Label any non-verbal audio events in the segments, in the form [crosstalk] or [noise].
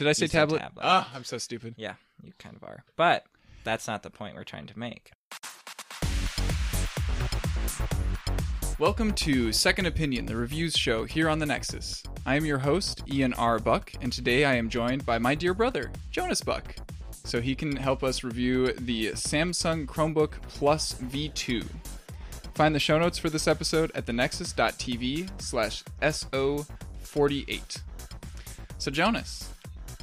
Did I say tablet? tablet. Ah, I'm so stupid. Yeah, you kind of are. But that's not the point we're trying to make. Welcome to Second Opinion, the reviews show here on the Nexus. I am your host, Ian R. Buck, and today I am joined by my dear brother, Jonas Buck. So he can help us review the Samsung Chromebook Plus V2. Find the show notes for this episode at thenexus.tv slash SO48. So, Jonas,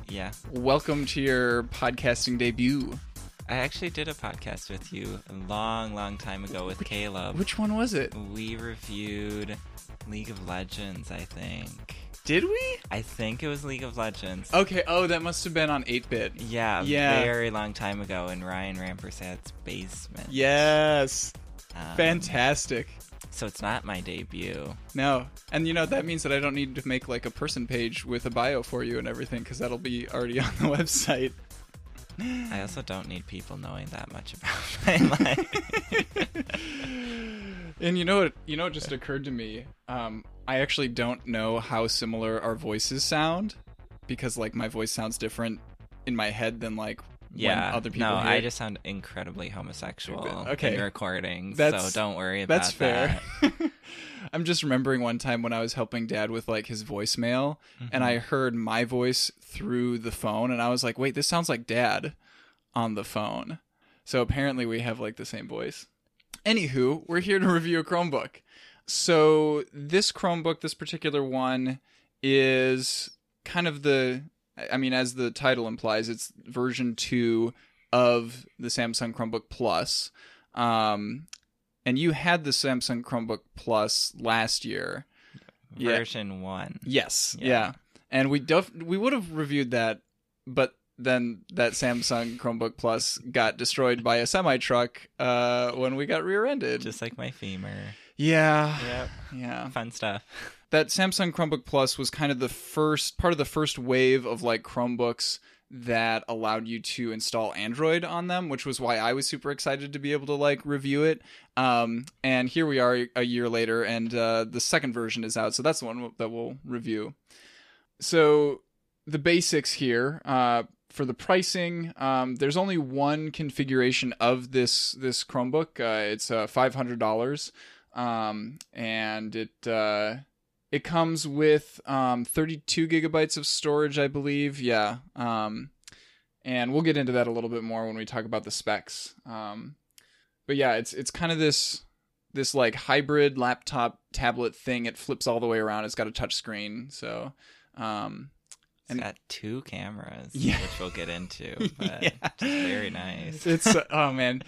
Yeah. welcome to your podcasting debut. I actually did a podcast with you a long, long time ago with Caleb. Which one was it? We reviewed League of Legends, I think. Did we? I think it was League of Legends. Okay, oh, that must have been on 8 bit. Yeah, Yeah. very long time ago in Ryan Rampersad's basement. Yes. Um, Fantastic. So it's not my debut. No. And you know, that means that I don't need to make like a person page with a bio for you and everything because that'll be already [laughs] on the website. I also don't need people knowing that much about [laughs] my life. And you know what? You know what just occurred to me. Um, I actually don't know how similar our voices sound because like my voice sounds different in my head than like yeah, other people. no, I just sound incredibly homosexual Okay. in recordings, That's- so don't worry about that. That's fair. that. [laughs] I'm just remembering one time when I was helping dad with like his voicemail and I mm-hmm. heard my voice through the phone and I was like, "Wait, this sounds like dad on the phone." So apparently we have like the same voice. Anywho, we're here to review a Chromebook. So this Chromebook, this particular one is kind of the I mean as the title implies, it's version 2 of the Samsung Chromebook Plus. Um and you had the Samsung Chromebook Plus last year. Yeah. Version one. Yes. Yeah. Yeah. And we def- we would have reviewed that, but then that Samsung Chromebook Plus got destroyed by a semi truck uh, when we got rear-ended. Just like my femur. yeah, Yep. yeah. Fun stuff. That Samsung Chromebook Plus was kind of the first part of the first wave of like Chromebooks that allowed you to install Android on them, which was why I was super excited to be able to like review it. Um, and here we are a year later, and uh, the second version is out, so that's the one that we'll review. So the basics here uh, for the pricing, um, there's only one configuration of this this Chromebook. Uh, it's uh, five hundred dollars, um, and it uh, it comes with um, 32 gigabytes of storage, I believe. Yeah. Um, and we'll get into that a little bit more when we talk about the specs. Um, but yeah, it's it's kind of this this like hybrid laptop tablet thing. It flips all the way around. It's got a touch screen. So um, It's And- got two cameras, Yeah. which we'll get into. [laughs] But Yeah. very nice. it's [laughs] oh man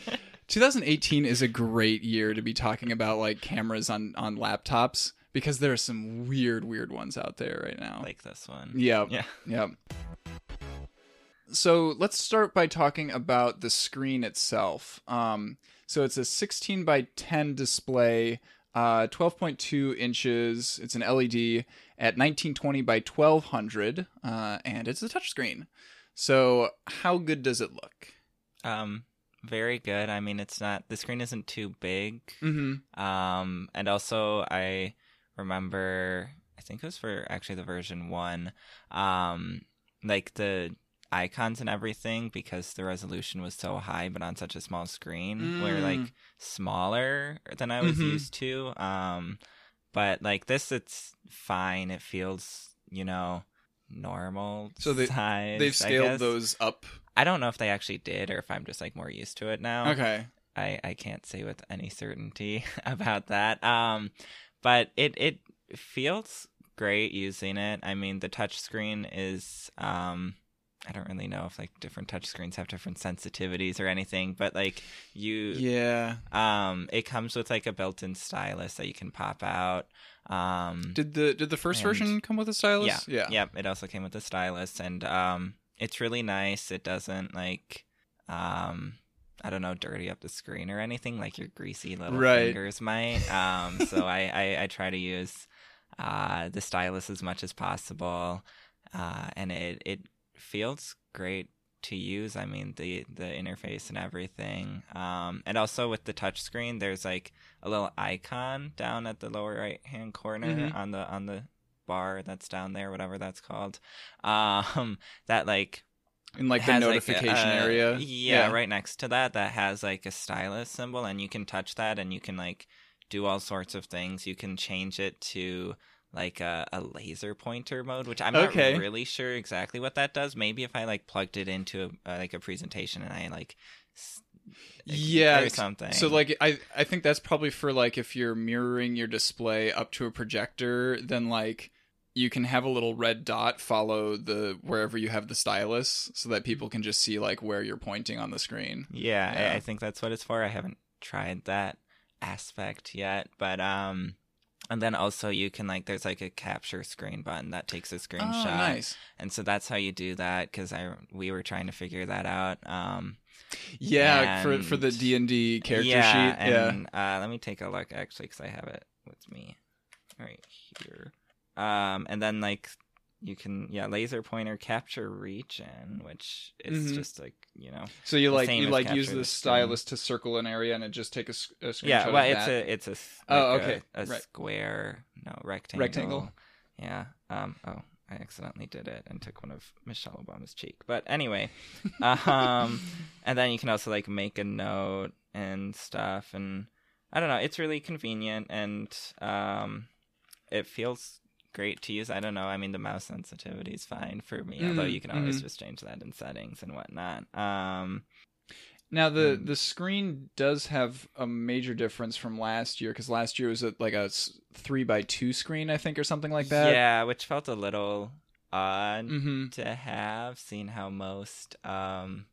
2018 is a great year to be talking about like cameras on on laptops because there are some weird weird ones out there right now like this one. yeah Yeah. Yep. So let's start by talking about the screen itself. Um, so it's a 16 by 10 display, uh, 12.2 inches. It's an LED at 1920 by 1200, uh, and it's a touchscreen. So how good does it look? Um, very good. I mean, it's not the screen isn't too big. Mm-hmm. Um, and also I remember, I think it was for actually the version one, um, like the icons and everything because the resolution was so high, but on such a small screen, were Mm. like smaller than I was Mhm. used to. Um, but like this, it's fine. It feels, you know, normal. So they- size, They've scaled those up. I don't know if they actually did or if I'm just like more used to it now. Okay. I, I can't say with any certainty [laughs] about that. Um, but it it feels great using it. I mean, the touchscreen is um, I don't really know if like different touchscreens have different sensitivities or anything, but like you Yeah. um, it comes with like a built-in stylus that you can pop out. Um, Did the did the first And- version come with a stylus? yeah, yeah. It also came with a stylus, and um, it's really nice. It doesn't like, um, I don't know, dirty up the screen or anything like your greasy little Right. fingers might. Um, so [laughs] I, I I try to use uh the stylus as much as possible, uh, and it it feels great to use. I mean the the interface and everything. Um, and also with the touch screen, there's like a little icon down at the lower right hand corner Mhm. on the on the bar that's down there, whatever that's called. [laughs] Um, that like in like the has, like, notification a- area. Yeah, right next to that, that has like a stylus symbol, and you can touch that, and you can like do all sorts of things. You can change it to like a, a laser pointer mode, which I'm Okay. not really sure exactly what that does. Maybe if I like plugged it into a, uh, like a presentation and I like. s- like, Yeah, or something. So like I I think that's probably for like if you're mirroring your display up to a projector, then like you can have a little red dot follow the wherever you have the stylus so that people can just see like where you're pointing on the screen. Yeah, Yeah. I, I think that's what it's for. I haven't tried that aspect yet, but um, and then also you can like there's like a capture screen button that takes a screenshot, Oh, nice. and so that's how you do that because I we were trying to figure that out. Um, Yeah, for for the D and D character yeah, sheet. Yeah. and uh, let me take a look actually because I have it with me right here. Um, and then like you can yeah laser pointer capture region, which is Mhm. just like you know So you like you like use the stylus to circle an area and it just take a screenshot. Yeah, well, it's a it's a s- Oh, okay. a, a Right. square no rectangle. Rectangle. Yeah. Um. Oh, I accidentally did it and took one of Michelle Obama's cheek. But anyway, [laughs] um, and then you can also like make a note and stuff, and I don't know. It's really convenient and um, it feels great to use. I don't know. I mean, the mouse sensitivity is fine for me, although Mm, you can always mhm. just change that in settings and whatnot. Um. Now the Mm. the screen does have a major difference from last year because last year was at like a three by two screen I think or something like that. Yeah, which felt a little odd. Mm-hmm. to have seen how most um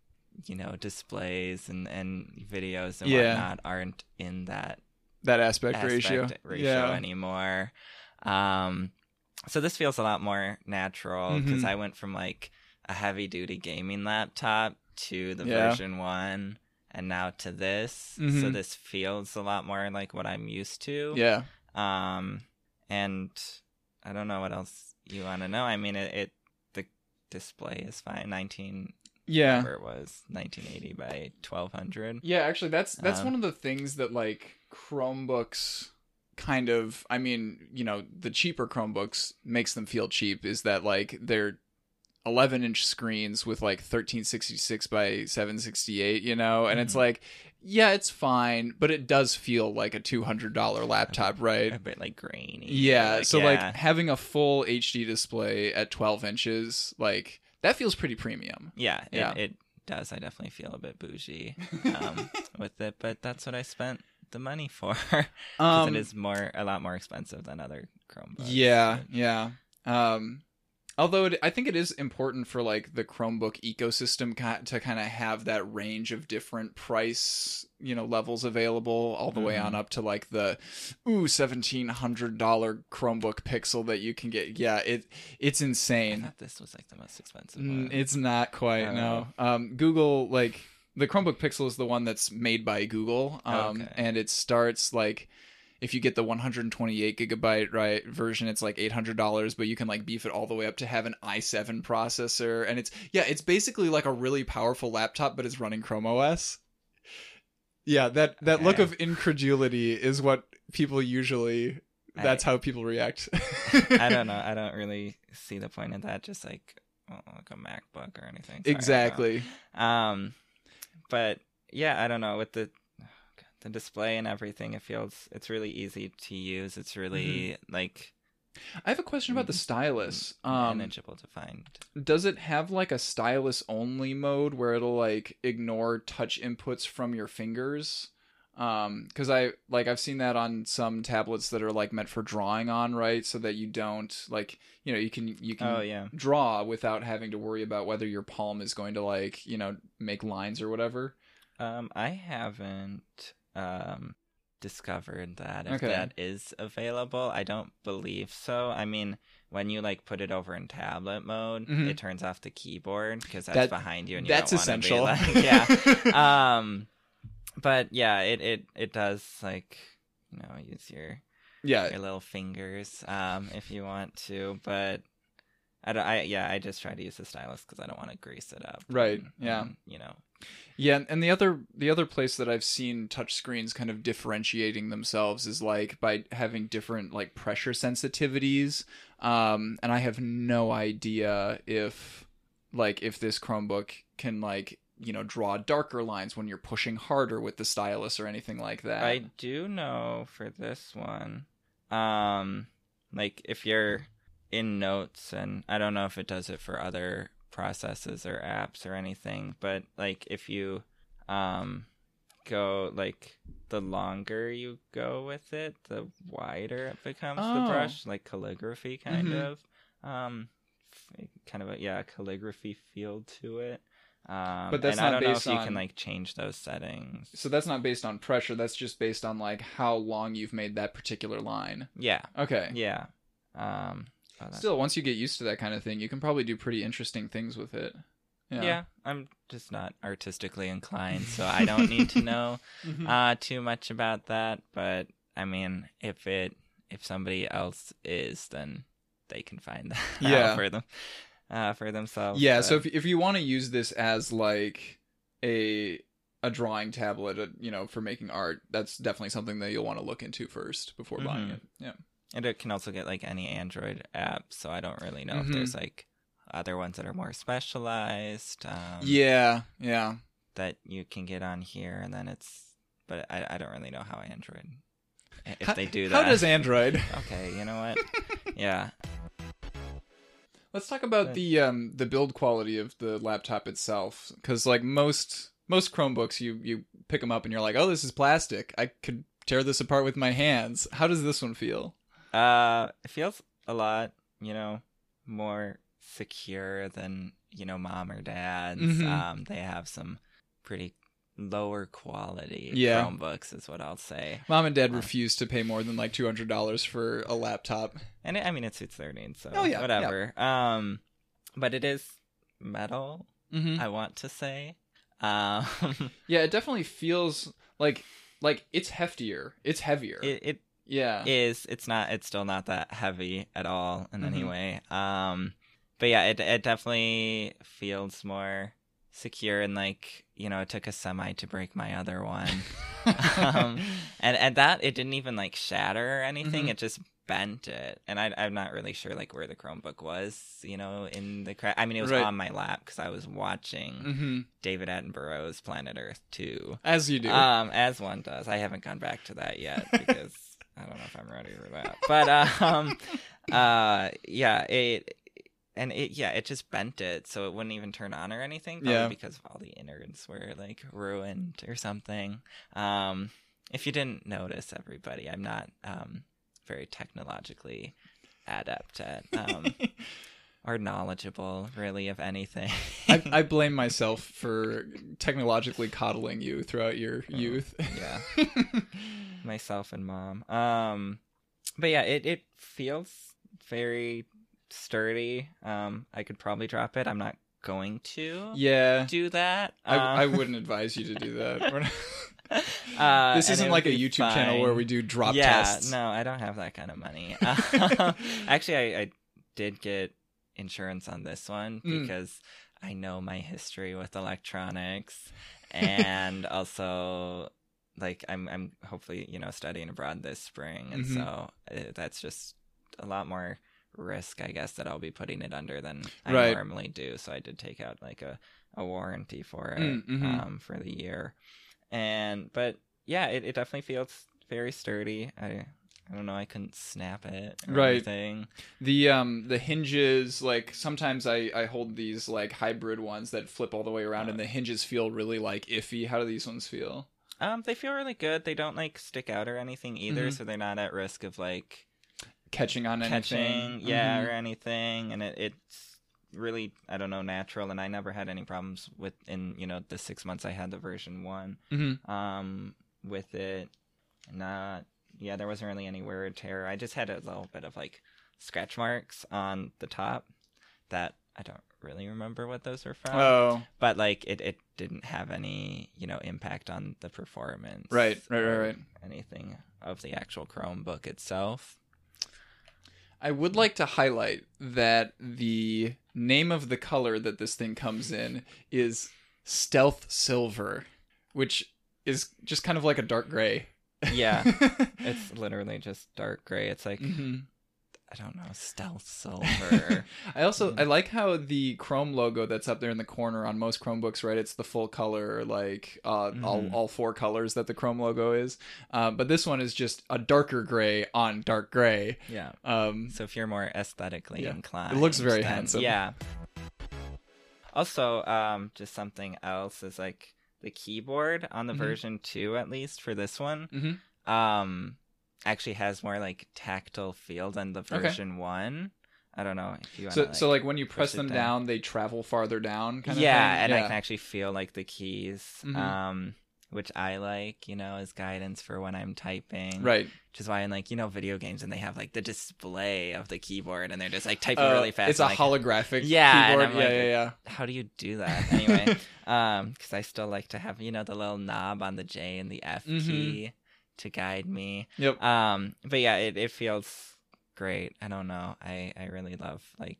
you know displays and and videos and Yeah. whatnot aren't in that That aspect, aspect ratio. ratio yeah. anymore um so this feels a lot more natural because Mhm. i went from like a heavy duty gaming laptop to the Yeah. version one and now to this so Mhm. this feels a lot more like what i'm used to Yeah. um, and I don't know what else you want to know. I mean, it, it the display is fine. Nineteen, Yeah. whatever it was, nineteen eighty by twelve hundred. Yeah, actually that's that's Um, one of the things that like Chromebooks kind of I mean, you know, the cheaper Chromebooks makes them feel cheap is that like they're 11 inch screens with like 1366 by 768, you know, and it's Mhm. like yeah, it's fine, but it does feel like a $200 laptop, right? A bit like grainy. Yeah, so yeah. like having a full HD display at 12 inches, like that feels pretty premium. yeah, it, yeah. it does. I definitely feel a bit bougie [laughs] um, with it, but that's what I spent the money for um, it is more a lot more expensive than other Chromebooks. Yeah, yeah. Um, although it, I think it is important for like the Chromebook ecosystem ki- to kind of have that range of different price, you know, levels available, all the way on Mhm. up to like the ooh seventeen hundred dollar Chromebook Pixel that you can get. Yeah, it it's I insane. thought this was like the most expensive Mm, one. It's not quite Oh. no. Um, Google like the Chromebook Pixel is the one that's made by Google, um, Okay. and it starts like if you get the 128 gigabyte right version, it's like eight hundred dollars, but you can like beef it all the way up to have an i7 processor, and it's yeah, it's basically like a really powerful laptop, but it's running Chrome OS. Yeah, that that look of incredulity is what people usually. That's how people react. [laughs] I don't know. [laughs] I don't really see the point of that. Just like well, like a MacBook or anything. Sorry, Exactly. Um, but yeah, I don't know with the [sighs] the display and everything. It feels it's really easy to use. It's really mm-hmm. like I have a question about the mm-hmm. stylus. Mm-hmm. Um, manageable to find. does it have like a stylus only mode where it'll like ignore touch inputs from your fingers? Um, because I like I've seen that on some tablets that are like meant for drawing on, right? So that you don't like you know you can you can Oh yeah. draw without having to worry about whether your palm is going to like you know make lines or whatever. Um, I haven't um discovered that if Okay. that is available. I don't believe so. I mean, when you like put it over in tablet mode, Mhm. it turns off the keyboard because that's That- behind you, and you That's essential. Like, [laughs] yeah. um, but yeah, it it it does like you know use your yeah. your little fingers um if you want to, but I, don't, I yeah, I just try to use the stylus because I don't want to grease it up. Right, and- yeah. and, you know. Yeah, and the other the other place that I've seen touchscreens kind of differentiating themselves is like by having different like pressure sensitivities. Um, and I have no idea if like if this Chromebook can like you know draw darker lines when you're pushing harder with the stylus or anything like that. I do know for this one, um, like if you're in notes, and I don't know if it does it for other processes or apps or anything, but like if you, um, go like the longer you go with it, the wider it becomes Oh. the brush, like calligraphy kind Mhm. of, um, kind of a yeah calligraphy feel to it. Um, But that's and I not don't know based if you can like change those settings. So that's not based on pressure. That's just based on like how long you've made that particular line. Yeah, Okay. Yeah. Um. oh, Still, once you get used to that kind of thing, you can probably do pretty interesting things with it. yeah. yeah I'm just not artistically inclined, so I don't need to [laughs] know Mhm. uh too much about that. But I mean, if it if somebody else is, then they can find [laughs] that out Yeah. for them uh for themselves. yeah. So if if you want to use this as like a a drawing tablet, uh, you know, for making art, that's definitely something that you'll want to look into first before buying Mhm. it. Yeah. and it can also get like any Android app, so I don't really know Mhm. if there's like other ones that are more specialized. Um, yeah. Yeah. that you can get on here, and then it's. But I, I don't really know how Android if How- they do that. How does Android? [laughs] Okay, you know what? [laughs] yeah. Let's talk about the um the build quality of the laptop itself, because like most most Chromebooks, you you pick them up and you're like, oh, this is plastic. I could tear this apart with my hands. How does this one feel? Uh, it feels a lot, you know, more secure than you know mom or dad's. Mhm. Um, they have some pretty lower quality Yeah. Chromebooks, is what I'll say. Mom and Dad Uh. refused to pay more than like two hundred dollars for a laptop. And it, I mean, it suits their needs, so Oh, yeah, whatever. Um, but it is metal. Mm-hmm. I want to say. Um, [laughs] Yeah, it definitely feels like like it's heftier. It's heavier. it, it yeah. is it's not it's still not that heavy at all in any Mhm. way um but yeah it it definitely feels more secure and like you know it took a semi to break my other one [laughs] um and and that it didn't even like shatter or anything Mhm. it just bent it and I, i'm not really sure like where the chromebook was you know in the crack i mean it was Right. on my lap because i was watching hmm david attenborough's planet earth 2 As you do. um, as one does. I haven't gone back to that yet [laughs] because I don't know if I'm ready for that. But um, [laughs] uh, yeah, it and it yeah, it just bent it so it wouldn't even turn on or anything. Probably Yeah. because all the innards were like ruined or something. Um, if you didn't notice, everybody, I'm not um very technologically adept at um [laughs] or knowledgeable really of anything. I, I [laughs] blame myself for technologically coddling you throughout your Oh, youth. yeah. [laughs] myself and mom. Um, but yeah, it it feels very sturdy. Um, I could probably drop it. I'm not going to yeah. do that. I, I Um, wouldn't advise you to do that. [laughs] [laughs] Uh, this isn't like a YouTube channel where we do drop yeah, tests. no, I don't have that kind of money. Um, [laughs] Actually, I, I did get insurance on this one Mm. because I know my history with electronics, and also like I'm I'm hopefully you know studying abroad this spring, and Mhm. so uh, that's just a lot more risk, I guess, that I'll be putting it under than I Right. normally do. So I did take out like a a warranty for it Mm, mhm. um, for the year, and but yeah, it, it definitely feels very sturdy. I I don't know, I couldn't snap it or Right. anything. The um the hinges like sometimes I I hold these like hybrid ones that flip all the way around and the hinges feel really like iffy. How do these ones feel? Um, they feel really good. They don't like stick out or anything either, Mhm. so they're not at risk of like Catching on catching, anything? yeah, Mhm. or anything. And it, it's really, I don't know, natural. And I never had any problems with in you know the six months I had the version one. Mhm. Um, with it, not yeah, there wasn't really any wear or tear. I just had a little bit of like scratch marks on the top that I don't really remember what those were from. Oh, but like it, it didn't have any you know impact on the performance Right, right, right, right. anything of the actual chromebook itself I would like to highlight that the name of the color that this thing comes in is stealth silver, which is just kind of like a dark gray. Yeah. [laughs] It's literally just dark gray. It's like Mhm. I don't know, stealth silver. [laughs] I also. I like how the Chrome logo that's up there in the corner on most Chromebooks, right? It's the full color, like uh, all Mhm. all four colors that the Chrome logo is. Uh, but this one is just a darker gray on dark gray. yeah. Um, So if you're more aesthetically Yeah. inclined, it looks very then- handsome. Yeah. Also, um, just something else is like the keyboard on the Mhm. version two, at least for this one, mhm. um, actually has more like tactile feel than the version one. I don't know if you So to. so like when you press them down. down, they travel farther down. Kind yeah, of and I can actually feel like the keys, Mhm. um, which I like, you know, as guidance for when I'm typing. right. Which is why in like you know video games and they have like the display of the keyboard and they're just like typing Uh, really fast. It's a like, holographic Yeah, keyboard. Yeah, like- yeah, yeah. how do you do that [laughs] anyway? um, because I still like to have you know the little knob on the J and the F Mhm. key to guide me. Yep. Um, but yeah, it it feels great. I don't know. I I really love like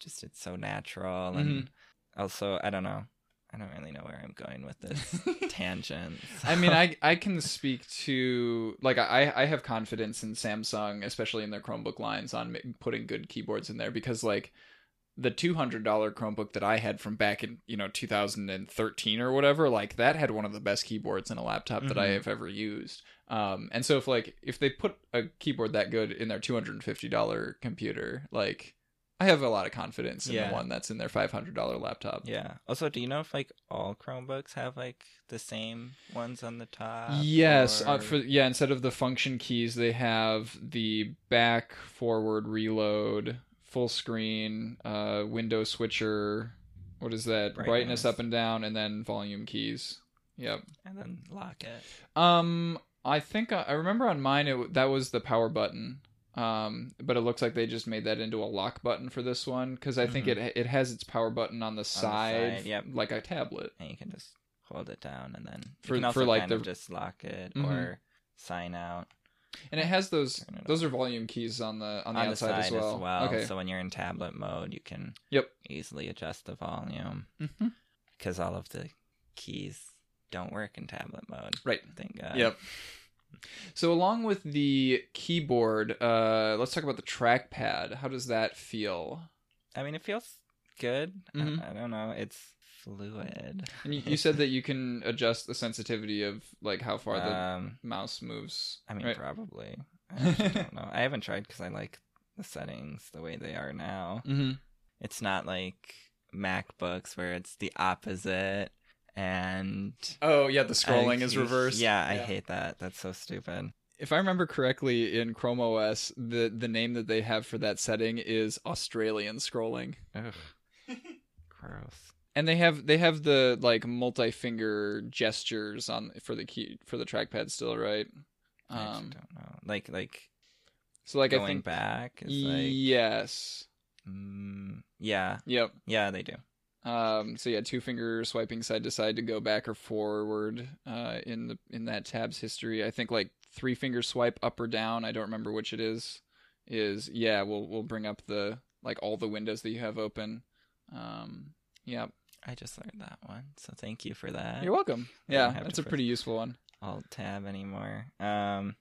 just it's so natural and Mm-hmm. also I don't know. I don't really know where I'm going with this [laughs] tangent. I mean, I I can speak to like I I have confidence in Samsung, especially in their Chromebook lines, on putting good keyboards in there because like the two hundred dollar Chromebook that I had from back in you know 2013 or whatever, like that had one of the best keyboards in a laptop that I Mhm. have ever used. Um, and so if like if they put a keyboard that good in their two hundred and fifty dollar computer, like I have a lot of confidence in Yeah. the one that's in their five hundred dollar laptop. yeah. Also, do you know if like all Chromebooks have like the same ones on the top? Yes, uh, for yeah, instead of the function keys, they have the back, forward, reload, full screen, uh, window switcher. What is that? Brightness, Brightness. up and down, and then volume keys. Yep. and then lock it. Um, I think I, I remember on mine it that was the power button. Um, but it looks like they just made that into a lock button for this one because I think Mhm. it it has its power button on the side, side, yep. like a tablet. and you can just hold it down and then For- you can for, like, the- just lock it Mhm. or sign out And it has those those are volume keys on the on the on the outside side as well. Okay. So when you're in tablet mode, you can Yep. easily adjust the volume because all of the keys don't work in tablet mode. Right. Thank God. Yep. So along with the keyboard, uh, let's talk about the trackpad. How does that feel? I mean, it feels good. I- Mhm. I, don't know. It's fluid. And you, you said that you can adjust the sensitivity of like how far the um, mouse moves. I mean, right? probably. [laughs] I don't know. I haven't tried because I like the settings the way they are now. hmm It's not like MacBooks where it's the opposite and Oh yeah, the scrolling and is reversed. Yeah, I hate that. That's so stupid. If I remember correctly, in Chrome OS, the the name that they have for that setting is Australian scrolling. Ugh. [laughs] Gross. and they have they have the like multi-finger gestures on for the key for the trackpad still right I um don't know. Like like so like going i think back is like yes mm, yeah yep yeah they do. Um so yeah two finger swiping side to side to go back or forward uh in the in that tab's history i think like three finger swipe up or down i don't remember which it is is yeah we'll we'll bring up the like all the windows that you have open um yeah I just learned that one, so thank you for that. you're welcome yeah that's a pretty useful one Alt tab anymore. Um,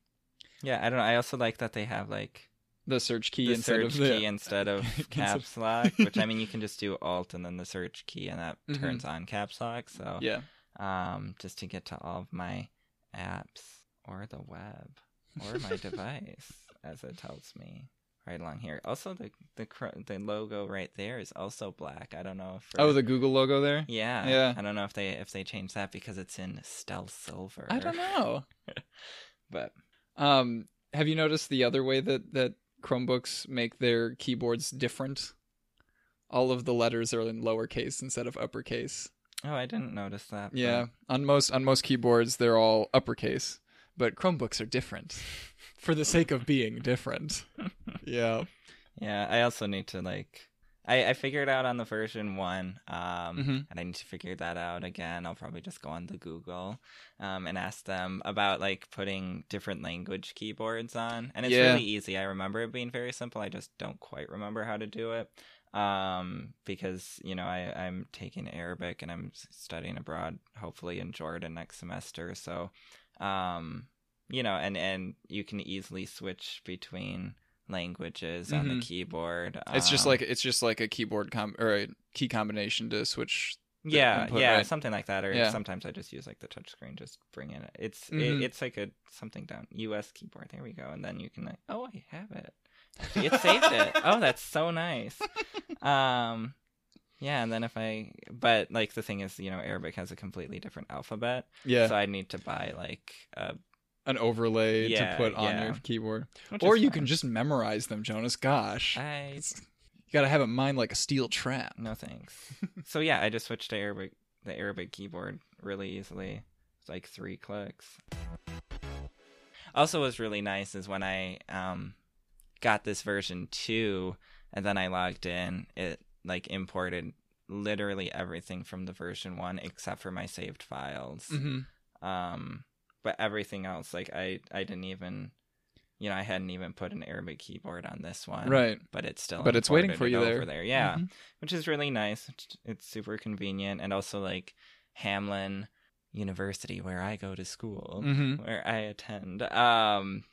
yeah, I don't know. I also like that they have like the search key the instead search of the key instead of [laughs] caps lock, which I [laughs] mean you can just do Alt and then the search key, and that Mhm. turns on caps lock. So yeah um, just to get to all of my apps or the web or my [laughs] device, as it tells me right along here. Also, the the the logo right there is also black. I don't know if Oh, the Google logo there? yeah Yeah. I don't know if they if they changed that because it's in stealth silver. I don't know. but Um, have you noticed the other way that that Chromebooks make their keyboards different? All of the letters are in lowercase instead of uppercase. oh, I didn't notice that. but- Yeah, on most on most keyboards they're all uppercase, but Chromebooks are different for the sake of being different. [laughs] Yeah. Yeah, I also need to like I, I figured out on the version one, um, Mhm. and I need to figure that out again. I'll probably just go on the Google um, and ask them about like putting different language keyboards on, and it's Yeah. really easy. I remember it being very simple. I just don't quite remember how to do it um, because you know I, I'm taking Arabic and I'm studying abroad, hopefully in Jordan next semester. So, um, you know, and and you can easily switch between languages on the Mhm. keyboard. It's just Um, like it's just like a keyboard com or a key combination to switch. yeah, input, yeah, right? something like that. Or Yeah. sometimes I just use like the touchscreen, just bring in it. It's Mhm. it, it's like a something down US keyboard. There we go, and then you can like, oh, I have it. [laughs] It saved it. Oh, that's so nice. Um, yeah, and then if I, but like the thing is, you know, Arabic has a completely different alphabet, Yeah, so I need to buy like a an overlay Yeah, to put on yeah. your keyboard, or you fine. can just memorize them, Jonas. Gosh, I you gotta have a mind like a steel trap. no thanks. [laughs] so yeah, I just switched to Arabic, the Arabic keyboard really easily. It's like three clicks. Also, was really nice is when I um got this version two, and then I logged in. It like imported literally everything from the version one except for my saved files. hmm Um, but everything else, like I, I didn't even, you know, I hadn't even put an Arabic keyboard on this one, Right, But it's still, But it's waiting for you over there. there, yeah, Mhm. which is really nice. It's, super convenient, and also like Hamline University, where I go to school, Mhm. where I attend, um,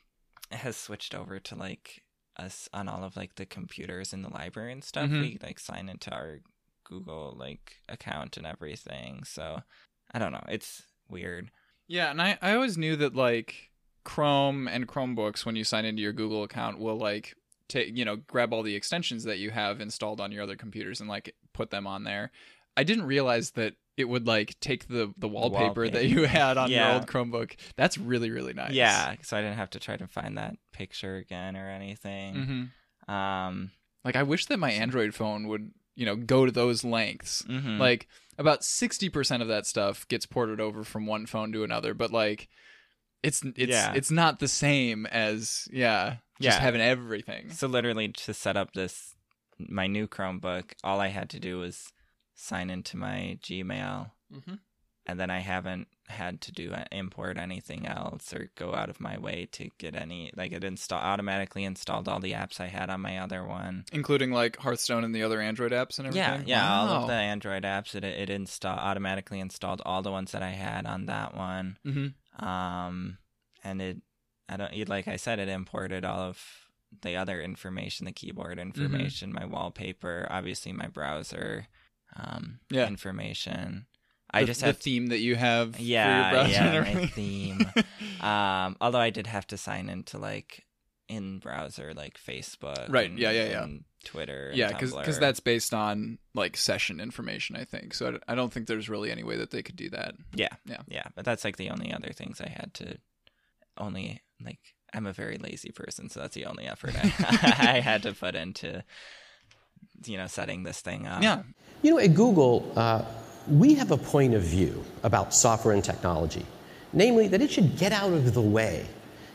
has switched over to like us on all of like the computers in the library and stuff. Mhm. We like sign into our Google like account and everything. So I don't know. It's weird. Yeah, and I, I always knew that like Chrome and Chromebooks, when you sign into your Google account, will like take you know grab all the extensions that you have installed on your other computers and like put them on there. I didn't realize that it would like take the the wallpaper, that you had on Yeah. your old Chromebook. That's really really nice. Yeah, so I didn't have to try to find that picture again or anything. hmm Um, Like I wish that my Android phone would you know go to those lengths. mhm. Like about 60% of that stuff gets ported over from one phone to another, but like it's it's Yeah. it's not the same as yeah, just Yeah. having everything. so literally to set up this my new Chromebook, all I had to do was sign into my Gmail, Mhm. and then I haven't had to do import anything else or go out of my way to get any like it install automatically installed all the apps I had on my other one. Including like Hearthstone and the other Android apps and everything. yeah, all Wow. of the Android apps it it install automatically installed all the ones that I had on that one. Mhm. um and it i don't it- like i said it imported all of the other information the keyboard Mm-hmm. information my wallpaper obviously my browser um Yeah. information i The- just the have theme that you have Yeah, for your browser yeah, and my theme. [laughs] um although i did have to sign into like in browser like facebook Right, and- yeah, yeah, yeah. and twitter yeah, because Tumblr. that's based on like session information, I think. So I, I don't think there's really any way that they could do that. Yeah. Yeah. Yeah. But that's like the only other things I had to only like I'm a very lazy person, so that's the only effort I, [laughs] [laughs] I had to put into you know, setting this thing up. yeah, You know, at Google, uh, we have a point of view about software and technology, namely that it should get out of the way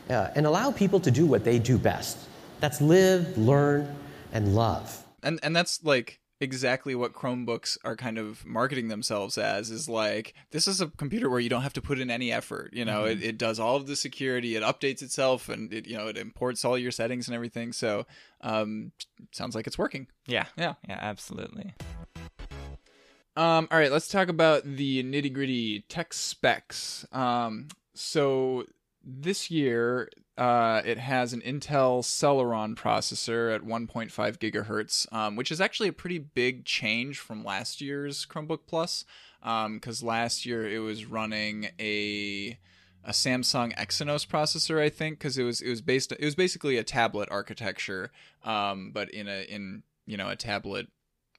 uh, and allow people to do what they do best. That's live, learn, and love. and and that's like exactly what Chromebooks are kind of marketing themselves as is like this is a computer where you don't have to put in any effort you know Mm-hmm. it, it does all of the security it updates itself and it you know it imports all your settings and everything so um sounds like it's working Yeah. Yeah. Yeah, absolutely. Um, all right, let's talk about the nitty gritty tech specs. Um, so this year, uh, it has an Intel Celeron processor at 1.5 gigahertz, um, which is actually a pretty big change from last year's Chromebook Plus. Because last year it was running a a Samsung Exynos processor, I think, because it was it was based it was basically a tablet architecture, um, but in a in you know a tablet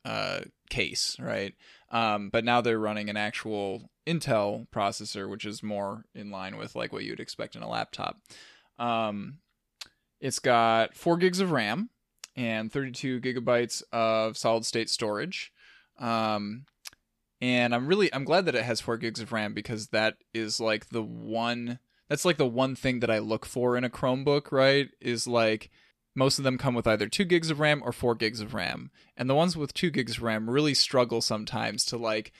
uh, case, right? Um, but now they're running an actual Intel processor, which is more in line with like what you'd expect in a laptop. Um, it's got four gigs of RAM and 32 gigabytes of solid state storage. Um, and I'm really I'm glad that it has four gigs of RAM because that is like the one that's like the one thing that I look for in a Chromebook, right? Is like most of them come with either 2 gigs of RAM or 4 gigs of RAM. And the ones with 2 gigs of RAM really struggle sometimes to like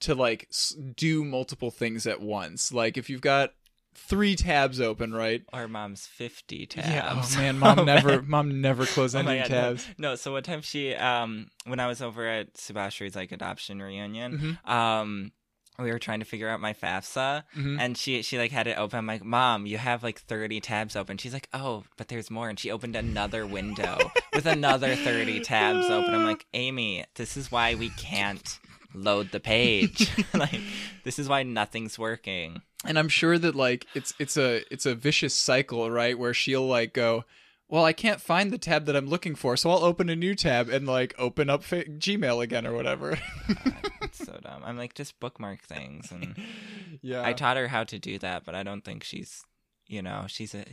to like do multiple things at once. Like if you've got 3 tabs open, right? Or mom's 50 tabs. Yeah, oh [laughs] man, mom Oh, never man. mom never closed [laughs] Oh any tabs. No. no, so one time she, um, when I was over at Subashri's like adoption reunion, Mhm. um, we were trying to figure out my FAFSA, Mhm. and she she like had it open. I'm like, Mom, you have like 30 tabs open. She's like, Oh, but there's more, and she opened another window [laughs] with another 30 tabs open. I'm like, Amy, this is why we can't load the page. [laughs] [laughs] like, this is why nothing's working. and I'm sure that like it's it's a it's a vicious cycle, right? Where she'll like go, well, I can't find the tab that I'm looking for, so I'll open a new tab and like open up fa- Gmail again or whatever. So dumb. I'm like, just bookmark things and. [laughs] yeah, I taught her how to do that, but I don't think she's, you know, she's a,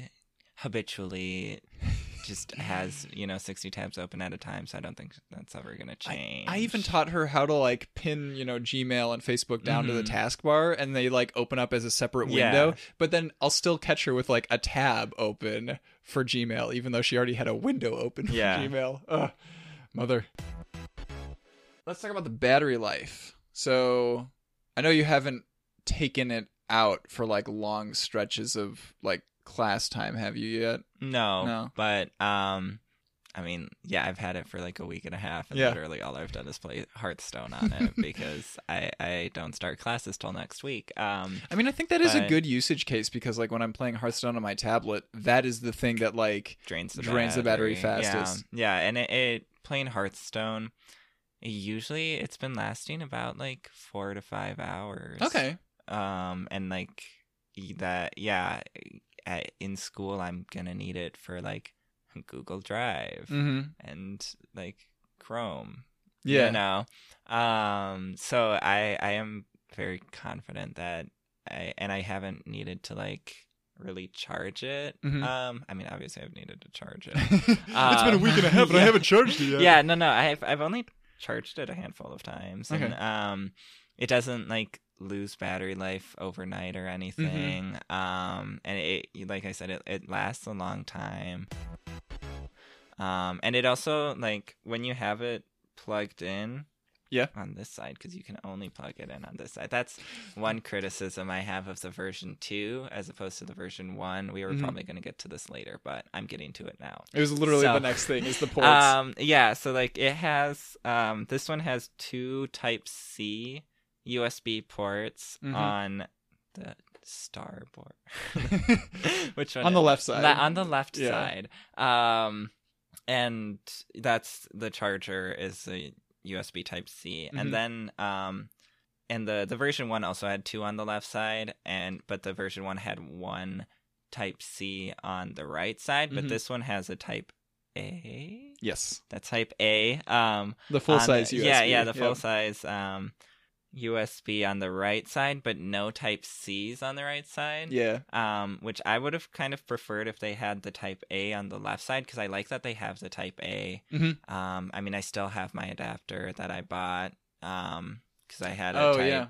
habitually just [laughs] has, you know, 60 tabs open at a time. So I don't think that's ever going to change. I even taught her how to like pin, you know, Gmail and Facebook down to the Mhm. taskbar and they like open up as a separate Yeah. window. But then I'll still catch her with like a tab open for Gmail, even though she already had a window open for Yeah. Gmail. Ugh, mother. Let's talk about the battery life. So I know you haven't taken it out for like long stretches of like class time, have you yet? No, No. but, um, I mean, yeah, I've had it for like a week and a half, and Yeah. literally all I've done is play Hearthstone on it [laughs] because I I don't start classes till next week. Um, I mean, I think that is a good usage case because, like, when I'm playing Hearthstone on my tablet, that is the thing that, like, drains the Drains the battery battery fastest. Yeah, yeah and it, it playing Hearthstone. Usually, it's been lasting about like four to five hours. okay, Um, and like that, yeah. At, in school, I'm gonna need it for like Google Drive mm-hmm. and like Chrome. yeah, You know. Um. So I I am very confident that I and I haven't needed to like really charge it. Mhm. Um. I mean, obviously, I've needed to charge it. [laughs] it's been a week and a half, and I [laughs] haven't charged it yet. yeah. No. No. I've I've only charged it a handful of times, and um, it doesn't like lose battery life overnight or anything. Um. And it, like I said, it it lasts a long time. Um. And it also like when you have it plugged in Yeah. on this side because you can only plug it in on this side that's one criticism i have of the version 2 as opposed to the version 1 we were Mhm. probably going to get to this later but i'm getting to it now It was literally So- the next thing is the [laughs] ports. um yeah so like it has um this one has two type c usb ports Mhm. on the starboard [laughs] [laughs] which one On the left side. La- on the left Yeah. side um and that's the charger is a usb type c Mhm. and then um and the the version 1 also had two on the left side and but the version 1 had one type c on the right side but Mhm. this one has a type a yes, the type a um the full size the- USB. Yeah, yeah, the full Yep. size um, USB on the right side, but no Type C's on the right side. Yeah, Um, which I would have kind of preferred if they had the Type A on the left side because I like that they have the Type A. Mhm. Um, I mean, I still have my adapter that I bought. Um, because I had a Oh, Type yeah.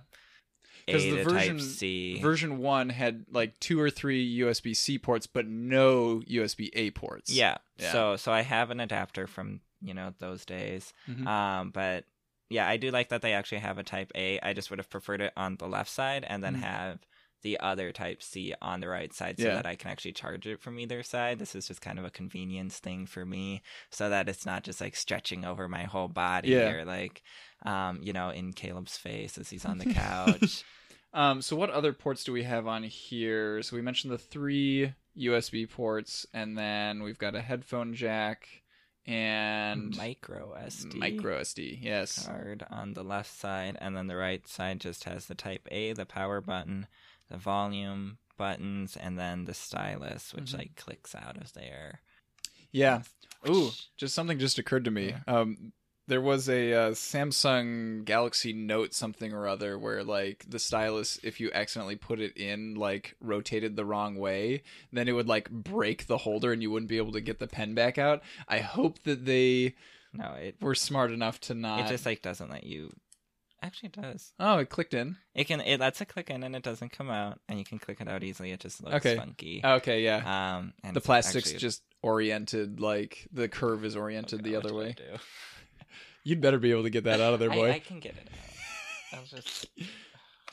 'Cause A the to version- Type C. version one had like two or three USB C ports, but no USB A ports. Yeah. Yeah. So so I have an adapter from you know those days. Mhm. Um, but yeah, I do like that they actually have a Type A. I just would have preferred it on the left side and then Mhm. have the other Type C on the right side so Yeah. that I can actually charge it from either side. This is just kind of a convenience thing for me, so that it's not just like stretching over my whole body Yeah. or like, um, you know, in Caleb's face as he's on the [laughs] couch. Um, so what other ports do we have on here? So we mentioned the three USB ports, and then we've got a headphone jack and Micro SD. micro SD. Yes. card on the left side, and then the right side just has the Type A, the power button, the volume buttons, and then the stylus, which Mhm. like clicks out of there. Yeah. Ooh, just something just occurred to me. Um, there was a uh, Samsung Galaxy Note something or other where like the stylus, if you accidentally put it in, like rotated the wrong way, then it would like break the holder and you wouldn't be able to get the pen back out. I hope that they No, it were smart enough to not. it just like doesn't let you. Actually, it does. oh, it clicked in. It can. It lets it click in, and it doesn't come out, and you can click it out easily. It just looks Okay. funky. Okay, yeah. Um, and the plastics actually- just oriented, like the curve is oriented Okay, the other way. You'd better be able to get that out of there, boy. I, I can get it out. I'll just. [laughs]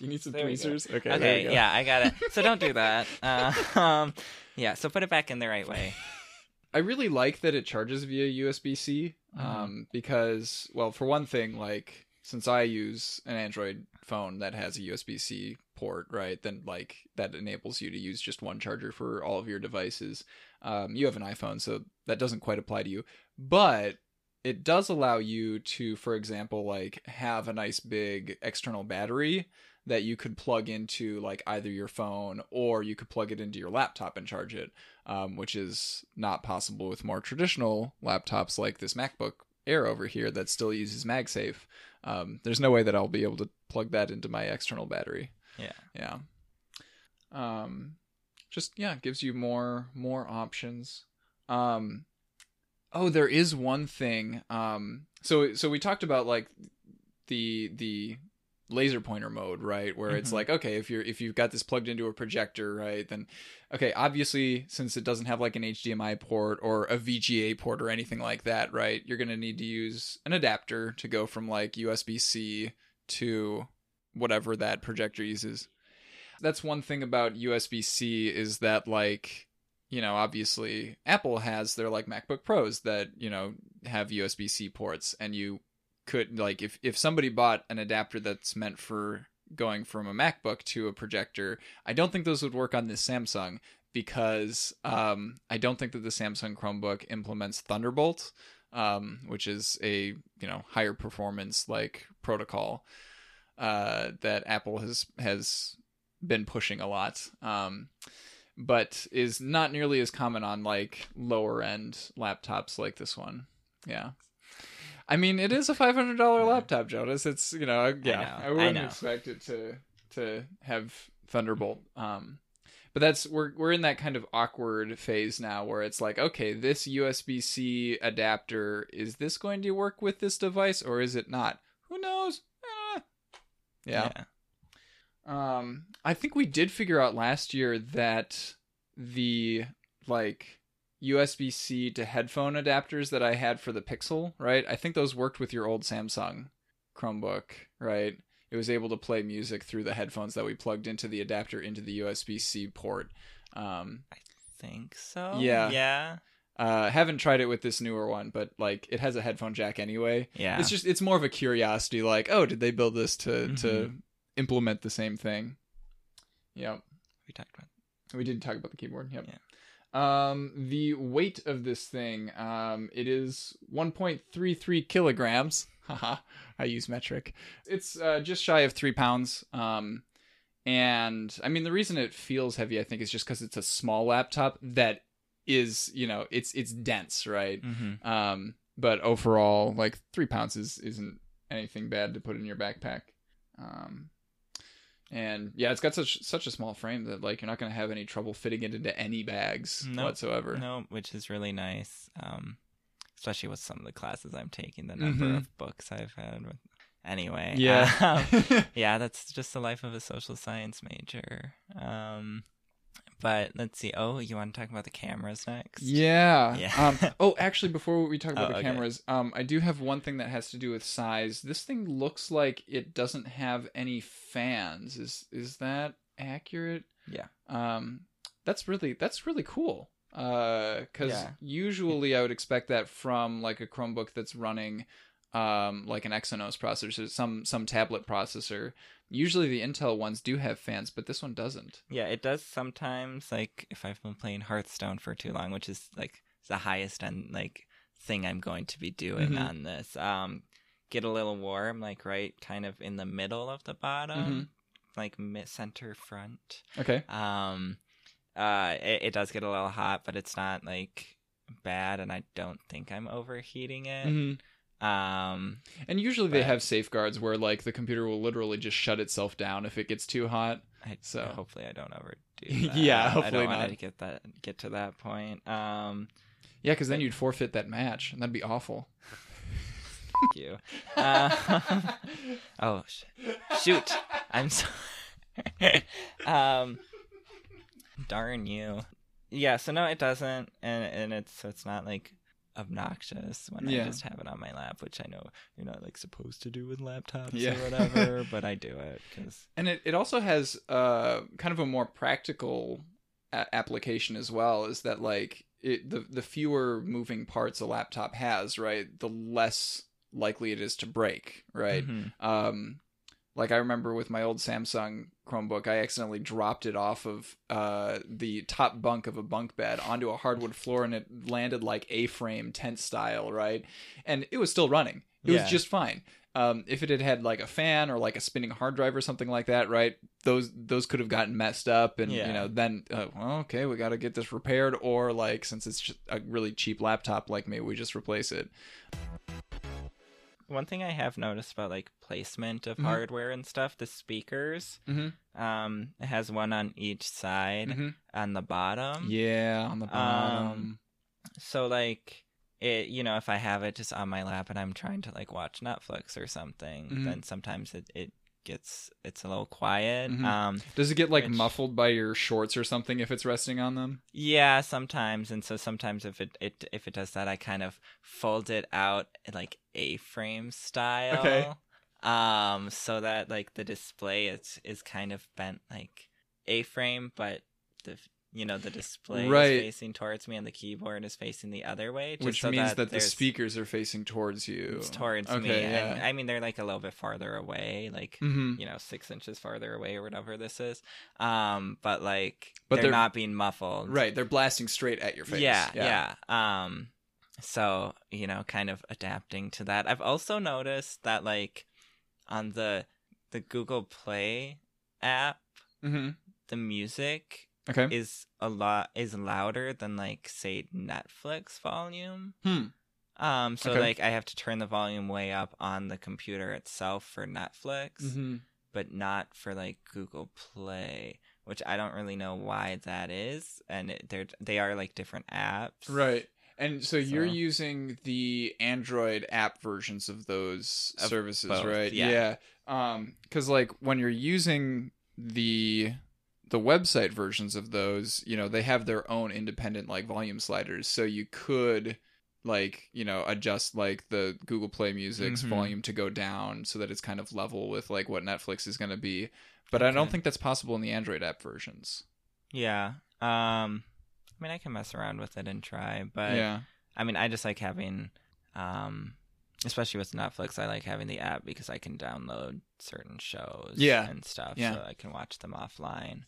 You need some tweezers? Okay. there Okay, go. yeah, I got it. So don't do [laughs] that. Uh, um, yeah, so put it back in the right way. I really like that it charges via USB C. Mhm. Um, because well, for one thing, like since I use an Android phone that has a USB C port, right? Then like that enables you to use just one charger for all of your devices. Um, you have an iPhone, so that doesn't quite apply to you, but it does allow you to, for example, like have a nice big external battery that you could plug into like either your phone or you could plug it into your laptop and charge it, um, which is not possible with more traditional laptops like this MacBook Air over here that still uses MagSafe. Um, there's no way that I'll be able to plug that into my external battery. Yeah. Yeah. Um, just yeah, gives you more more options. Um, oh, there is one thing. Um, so so we talked about like the the laser pointer mode, right? Where it's Mhm. like, okay, if you're if you've got this plugged into a projector, right, then okay, obviously since it doesn't have like an HDMI port or a VGA port or anything like that, right, you're gonna need to use an adapter to go from like USB C to whatever that projector uses. That's one thing about USB C is that like you know, obviously Apple has their like MacBook Pros that, you know, have USB C ports and you could like if if somebody bought an adapter that's meant for going from a MacBook to a projector, I don't think those would work on this Samsung because um, I don't think that the Samsung Chromebook implements Thunderbolt, um, which is a you know higher performance like protocol uh, that Apple has has been pushing a lot. Um, but is not nearly as common on like lower end laptops like this one. Yeah. I mean, it is a five hundred dollar laptop, Jonas. It's you know, yeah, know, I, I wouldn't know. expect it to to have Thunderbolt. Um, but that's we're we're in that kind of awkward phase now where it's like, okay, this USB C adapter is this going to work with this device or is it not? Who knows? Eh. yeah. Um, I think we did figure out last year that the like USB C to headphone adapters that I had for the Pixel, right? I think those worked with your old Samsung Chromebook, right? It was able to play music through the headphones that we plugged into the adapter into the USB C port. Um, I Think so? Yeah. Yeah. uh, haven't tried it with this newer one, but like it has a headphone jack anyway. Yeah. It's just it's more of a curiosity, like, oh, did they build this to to Mhm. Implement the same thing? Yep. we talked about. We did talk about the keyboard. Yep. Yeah. Um, the weight of this thing, um, it is 1.33 kilograms. [laughs] Haha, I use metric. It's uh, just shy of three pounds. Um, and I mean, the reason it feels heavy, I think, is just because it's a small laptop that is, you know, it's it's dense, right? Mm-hmm. Um, but overall, like three pounds is isn't anything bad to put in your backpack. Um, and yeah, it's got such such a small frame that like you're not gonna have any trouble fitting it into any bags Nope. whatsoever. No, which is really nice. Um, especially with some of the classes I'm taking, the number Mhm. of books I've had. With... Anyway, Yeah. um, [laughs] yeah, that's just the life of a social science major. Um, but let's see. Oh, you want to talk about the cameras next? yeah. Yeah. um, [laughs] oh, actually, before we talk about Oh, the okay. cameras, um, I do have one thing that has to do with size. This thing looks like it doesn't have any fans. Is is that accurate? Yeah. Um, that's really that's really cool. Uh, because Yeah. usually I would expect that from like a Chromebook that's running, um, like an Exynos processor, some some tablet processor. Usually the Intel ones do have fans, but this one doesn't. Yeah, it does sometimes. Like if I've been playing Hearthstone for too long, which is like the highest end like thing I'm going to be doing Mhm. on this. Um, get a little warm, like right kind of in the middle of the bottom, Mhm. like mid center front. Okay. Um, uh, it, it does get a little hot, but it's not like bad, and I don't think I'm overheating it. hmm Um, And usually they have safeguards where like the computer will literally just shut itself down if it gets too hot. I, So- hopefully I don't overdo. [laughs] That. Yeah, I hopefully don't want not. to get that get to that point. Um. Yeah, because then you'd forfeit that match, and that'd be awful. Thank you. Uh, [laughs] oh shit! Shoot! I'm sorry. [laughs] um, darn you. yeah, so no, it doesn't, and and it's so it's not like obnoxious when Yeah. I just have it on my lap, which I know you're not like supposed to do with laptops Yeah. or [laughs] whatever, but I do it because And it, it also has uh kind of a more practical a- application as well. Is that like it the the fewer moving parts a laptop has, right? The less likely it is to break, right? Mm-hmm. Um, like I remember with my old Samsung Chromebook, I accidentally dropped it off of uh, the top bunk of a bunk bed onto a hardwood floor, and it landed like A-frame tent style, right? And it was still running. It Yeah. was just fine. Um, if it had had like a fan or like a spinning hard drive or something like that, right? Those those could have gotten messed up, and you know then uh, well, okay, we got to get this repaired, or like since it's just a really cheap laptop, like maybe we just replace it. One thing I have noticed about like placement of Mhm. hardware and stuff, the speakers, Mm-hmm. um, it has one on each side Mhm. on the bottom. Yeah, on the bottom. Um, So like it, you know, if I have it just on my lap and I'm trying to like watch Netflix or something, Mhm. then sometimes it, it gets it's a little quiet. Mhm. Um, Does it get like Which- muffled by your shorts or something if it's resting on them? yeah, sometimes, and so sometimes if it, it if it does that, I kind of fold it out like A-frame style. Okay. Um, so that like the display is is kind of bent like A-frame, but the you know the display Right. is facing towards me and the keyboard is facing the other way, Which so means that, that, the speakers are facing towards you. it's towards okay, me. Yeah. And I mean, they're like a little bit farther away, like hmm you know, six inches farther away or whatever this is. Um, but like, But they're, they're- not being muffled. Right, they're blasting straight at your face. Yeah, yeah, Um, so you know, kind of adapting to that. I've also noticed that like on the the Google Play app, hmm the music Okay. is a lot is louder than like say Netflix volume. Hmm. Um, so Okay. like I have to turn the volume way up on the computer itself for Netflix, hmm but not for like Google Play, which I don't really know why that is. And it, they're they are like different apps, Right. And so, you're using the Android app versions of those Of services, both, right? yeah. Um, because like when you're using the the website versions of those, you know, they have their own independent like volume sliders, so you could like you know adjust like the Google Play Music's Mhm. volume to go down so that it's kind of level with like what Netflix is going to be. But I don't think that's possible in the Android app versions. Yeah. Um, I mean, I can mess around with it and try, but yeah. I mean, I just like having, um, especially with Netflix, I like having the app because I can download certain shows, Yeah. and stuff, Yeah. so I can watch them offline.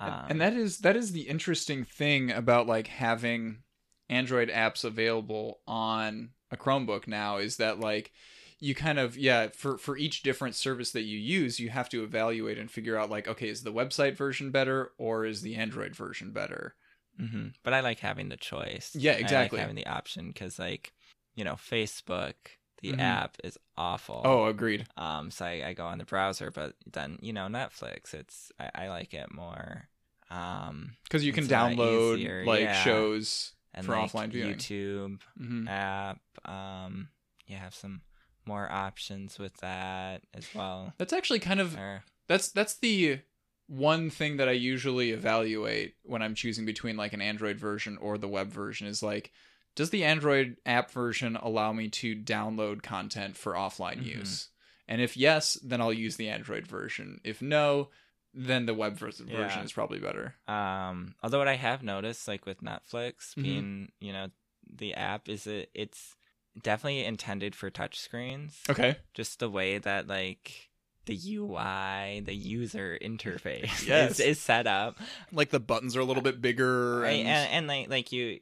And- Um, and that is that is the interesting thing about like having android apps available on a chromebook now is that like you kind of yeah for for each different service that you use you have to evaluate and figure out like okay is the website version better or is the android version better hmm But I like having the choice. Yeah, I like exactly. having the option because, like, you know, Facebook, the Mhm. app is awful. oh agreed Um, so I, I go on the browser, but then you know Netflix, it's I, I like it more. Um, because you can It's a lot download easier, like yeah. shows and For like offline viewing. YouTube hmm app. Um, you have some more options with that as well. that's actually kind of Or that's that's the one thing that I usually evaluate when I'm choosing between like an Android version or the web version is like does the Android app version allow me to download content for offline Mhm. use? And if yes, then I'll use the Android version. If no, then the web vers- Yeah. version is probably better. um, although what I have noticed, like with Netflix Mhm. being, you know, the app is it it's definitely intended for touchscreens. Okay. Just the way that like the UI, the user interface [laughs] Yes. is, is set up. Like the buttons are a little bit bigger Right, and, and, and like like you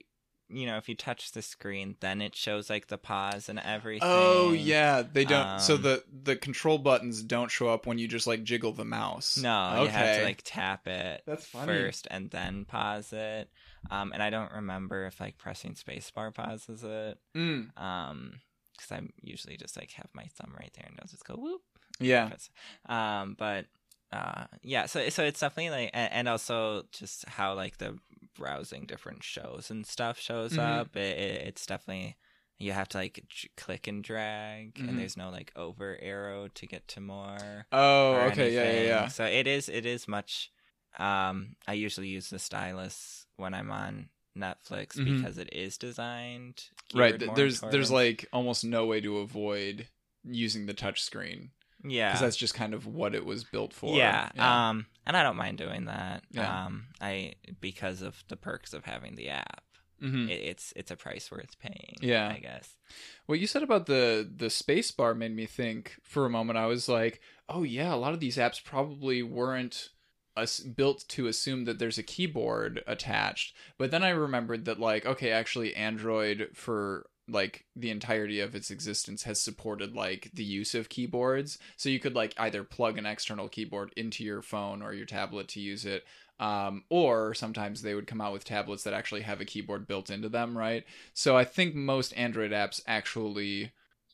you know if you touch the screen then it shows like the pause and everything Oh yeah, they don't. so Um, the the control buttons don't show up when you just like jiggle the mouse. no you have to like tap it That's funny. first and then pause it um and i don't remember if like pressing spacebar pauses it Mm, um because i'm usually just like have my thumb right there and i'll just go whoop yeah. Um but uh yeah so so it's definitely like a- and also just how like the browsing different shows and stuff shows Mhm. up it, it, it's definitely you have to like j- click and drag Mhm. and there's no like over arrow to get to more Oh, okay, yeah, yeah, yeah. so it is it is much Um, I usually use the stylus when I'm on Netflix Mhm. because it is designed right. geared th- more There's there's like almost no way to avoid using the touch screen yeah because that's just kind of what it was built for. Yeah, um, and I don't mind doing that. Yeah. Um, I because of the perks of having the app. Mhm. It, it's it's a price worth paying. Yeah. I guess. What you said about the the space bar made me think for a moment. I was like, oh yeah, a lot of these apps probably weren't us built to assume that there's a keyboard attached. But then I remembered that like, okay, actually Android for like the entirety of its existence has supported like the use of keyboards. So you could like either plug an external keyboard into your phone or your tablet to use it. Um, or sometimes they would come out with tablets that actually have a keyboard built into them, right? So I think most Android apps actually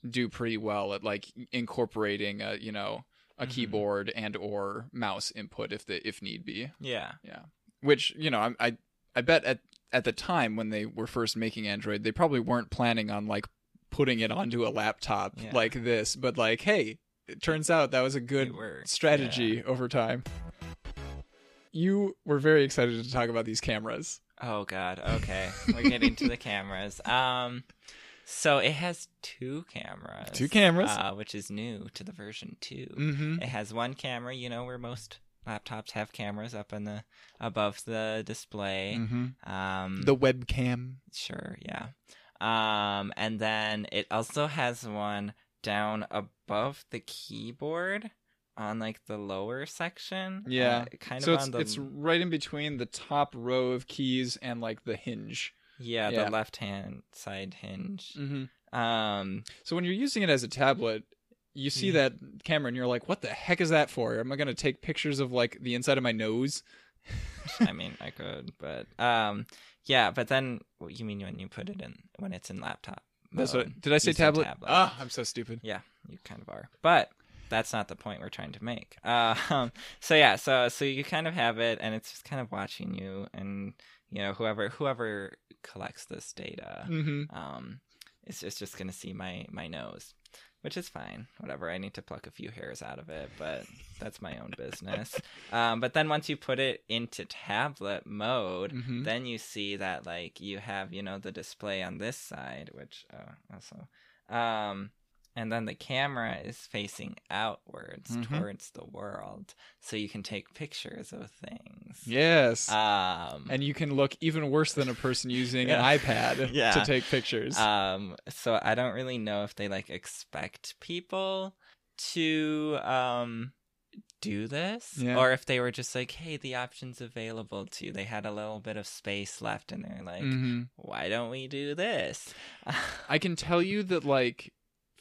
do pretty well at like incorporating a you know a Mhm. keyboard and or mouse input if the if need be. Yeah. Yeah, which you know I I, I bet at at the time when they were first making Android, they probably weren't planning on like putting it onto a laptop Yeah. like this, but like hey, it turns out that was a good strategy over time. You were very excited to talk about these cameras. Oh God. Okay, we're getting to the cameras. [laughs] Um, so it has two cameras. Two cameras. uh, which is new to the version 2 Mm-hmm. It has one camera. You know where most laptops have cameras up in the above the display. Mm-hmm. Um, The webcam. Sure, yeah. Um, and then it also has one down above the keyboard on like the lower section. Yeah. uh, kind so of it's on the it's right in between the top row of keys and like the hinge. yeah, yeah. the left hand side hinge. Mm-hmm. Um, So when you're using it as a tablet, you see that camera and you're like, "What the heck is that for? Am I going to take pictures of like the inside of my nose?" I mean, I could, but um, yeah. But then, what you mean when you put it in when it's in laptop? That's mode? what. Did I say said tablet? Ah, I'm so stupid. Yeah, you kind of are. But that's not the point we're trying to make. Uh, [laughs] um, so yeah, so so you kind of have it, and it's just kind of watching you, and you know whoever whoever collects this data, Mm-hmm. um, is just just gonna see my my nose, which is fine. Whatever. I need to pluck a few hairs out of it, but that's my own business. um, but then once you put it into tablet mode, Mhm. then you see that like you have you know the display on this side which uh, also um and then the camera is facing outwards Mhm. towards the world so you can take pictures of things Yes. um and you can look even worse than a person using Yeah. an iPad [laughs] Yeah. to take pictures. um so i don't really know if they like expect people to um do this Yeah. or if they were just like hey the options available to you they had a little bit of space left and they're like hmm why don't we do this? I can tell you that like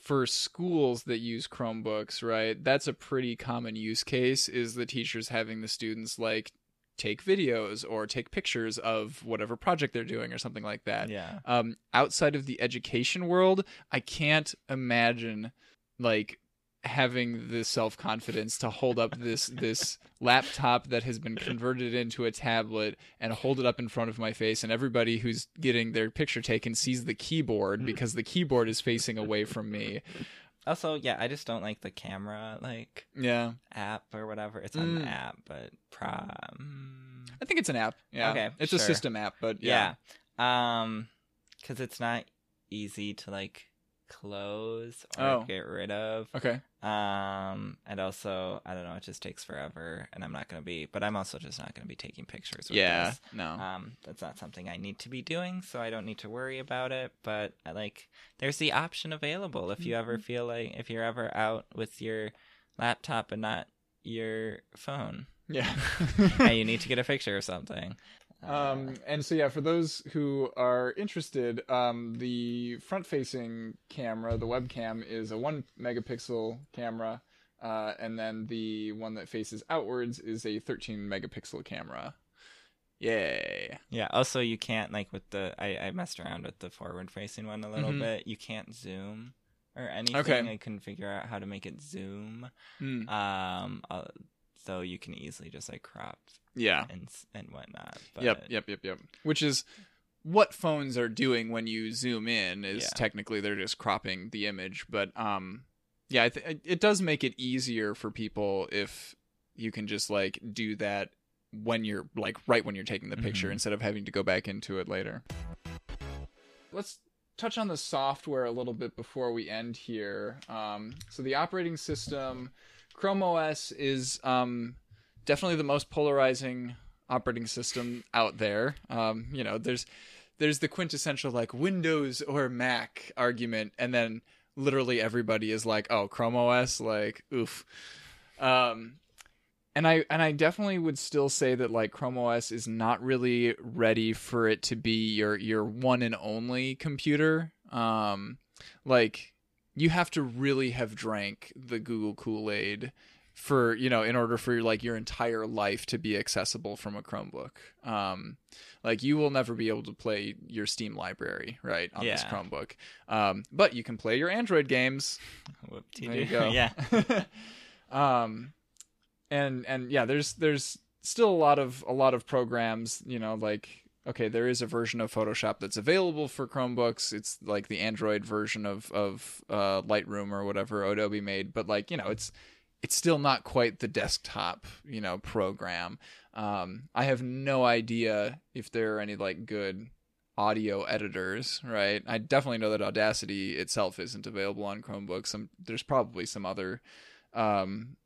for schools that use Chromebooks, right? That's a pretty common use case is the teachers having the students like take videos or take pictures of whatever project they're doing or something like that. yeah. Um outside of the education world, I can't imagine like having the self-confidence to hold up this this laptop that has been converted into a tablet and hold it up in front of my face and everybody who's getting their picture taken sees the keyboard because the keyboard is facing away from me. Also, yeah, I just don't like the camera like Yeah. app or whatever. It's an Mm. app, but prom. I think it's an app. Yeah. Okay, It's a system app, but yeah. Yeah. Um, because it's not easy to like close or Oh. get rid of. Okay. Um, and also I don't know, it just takes forever, and I'm not gonna be. But I'm also just not gonna be taking pictures. With Yeah. this. No. Um, that's not something I need to be doing, so I don't need to worry about it. But I like, there's the option available if you Mm-hmm. ever feel like if you're ever out with your laptop and not your phone, yeah. [laughs] and you need to [laughs] get a picture of something. Um, and so yeah, for those who are interested, um, the front-facing camera, the webcam, is a one megapixel camera, uh, and then the one that faces outwards is a 13 megapixel camera. Yay! yeah. Also, you can't like with the I, I messed around with the forward facing one a little Mhm. bit. You can't zoom or anything. Okay. I couldn't figure out how to make it zoom. Hmm. Um, uh, so you can easily just like crop Yeah. and and whatnot. But, Yep. Yep. Yep. Yep. Which is what phones are doing when you zoom in. Is Yeah. technically they're just cropping the image, but um, yeah, I th- it does make it easier for people if you can just like do that when you're like right when you're taking the picture Mhm. instead of having to go back into it later. Let's touch on the software a little bit before we end here. Um, so the operating system, Chrome OS is um, definitely the most polarizing operating system out there. Um, you know, there's there's the quintessential like Windows or Mac argument, and then literally everybody is like, "Oh, Chrome OS, like, oof." Um, and I and I definitely would still say that like Chrome OS is not really ready for it to be your your one and only computer. Um, like you have to really have drank the Google Kool Aid for you know in order for like your entire life to be accessible from a Chromebook. Um, like you will never be able to play your Steam library right on this Chromebook. Um, but you can play your Android games [laughs] there you go. [laughs] yeah. [laughs] um, and and yeah, there's there's still a lot of a lot of programs. You know, like okay, there is a version of Photoshop that's available for Chromebooks. It's like the Android version of of uh, Lightroom or whatever Adobe made, but like you know, it's it's still not quite the desktop you know program. Um, I have no idea if there are any like good audio editors, right? I definitely know that Audacity itself isn't available on Chromebooks. Some there's probably some other um,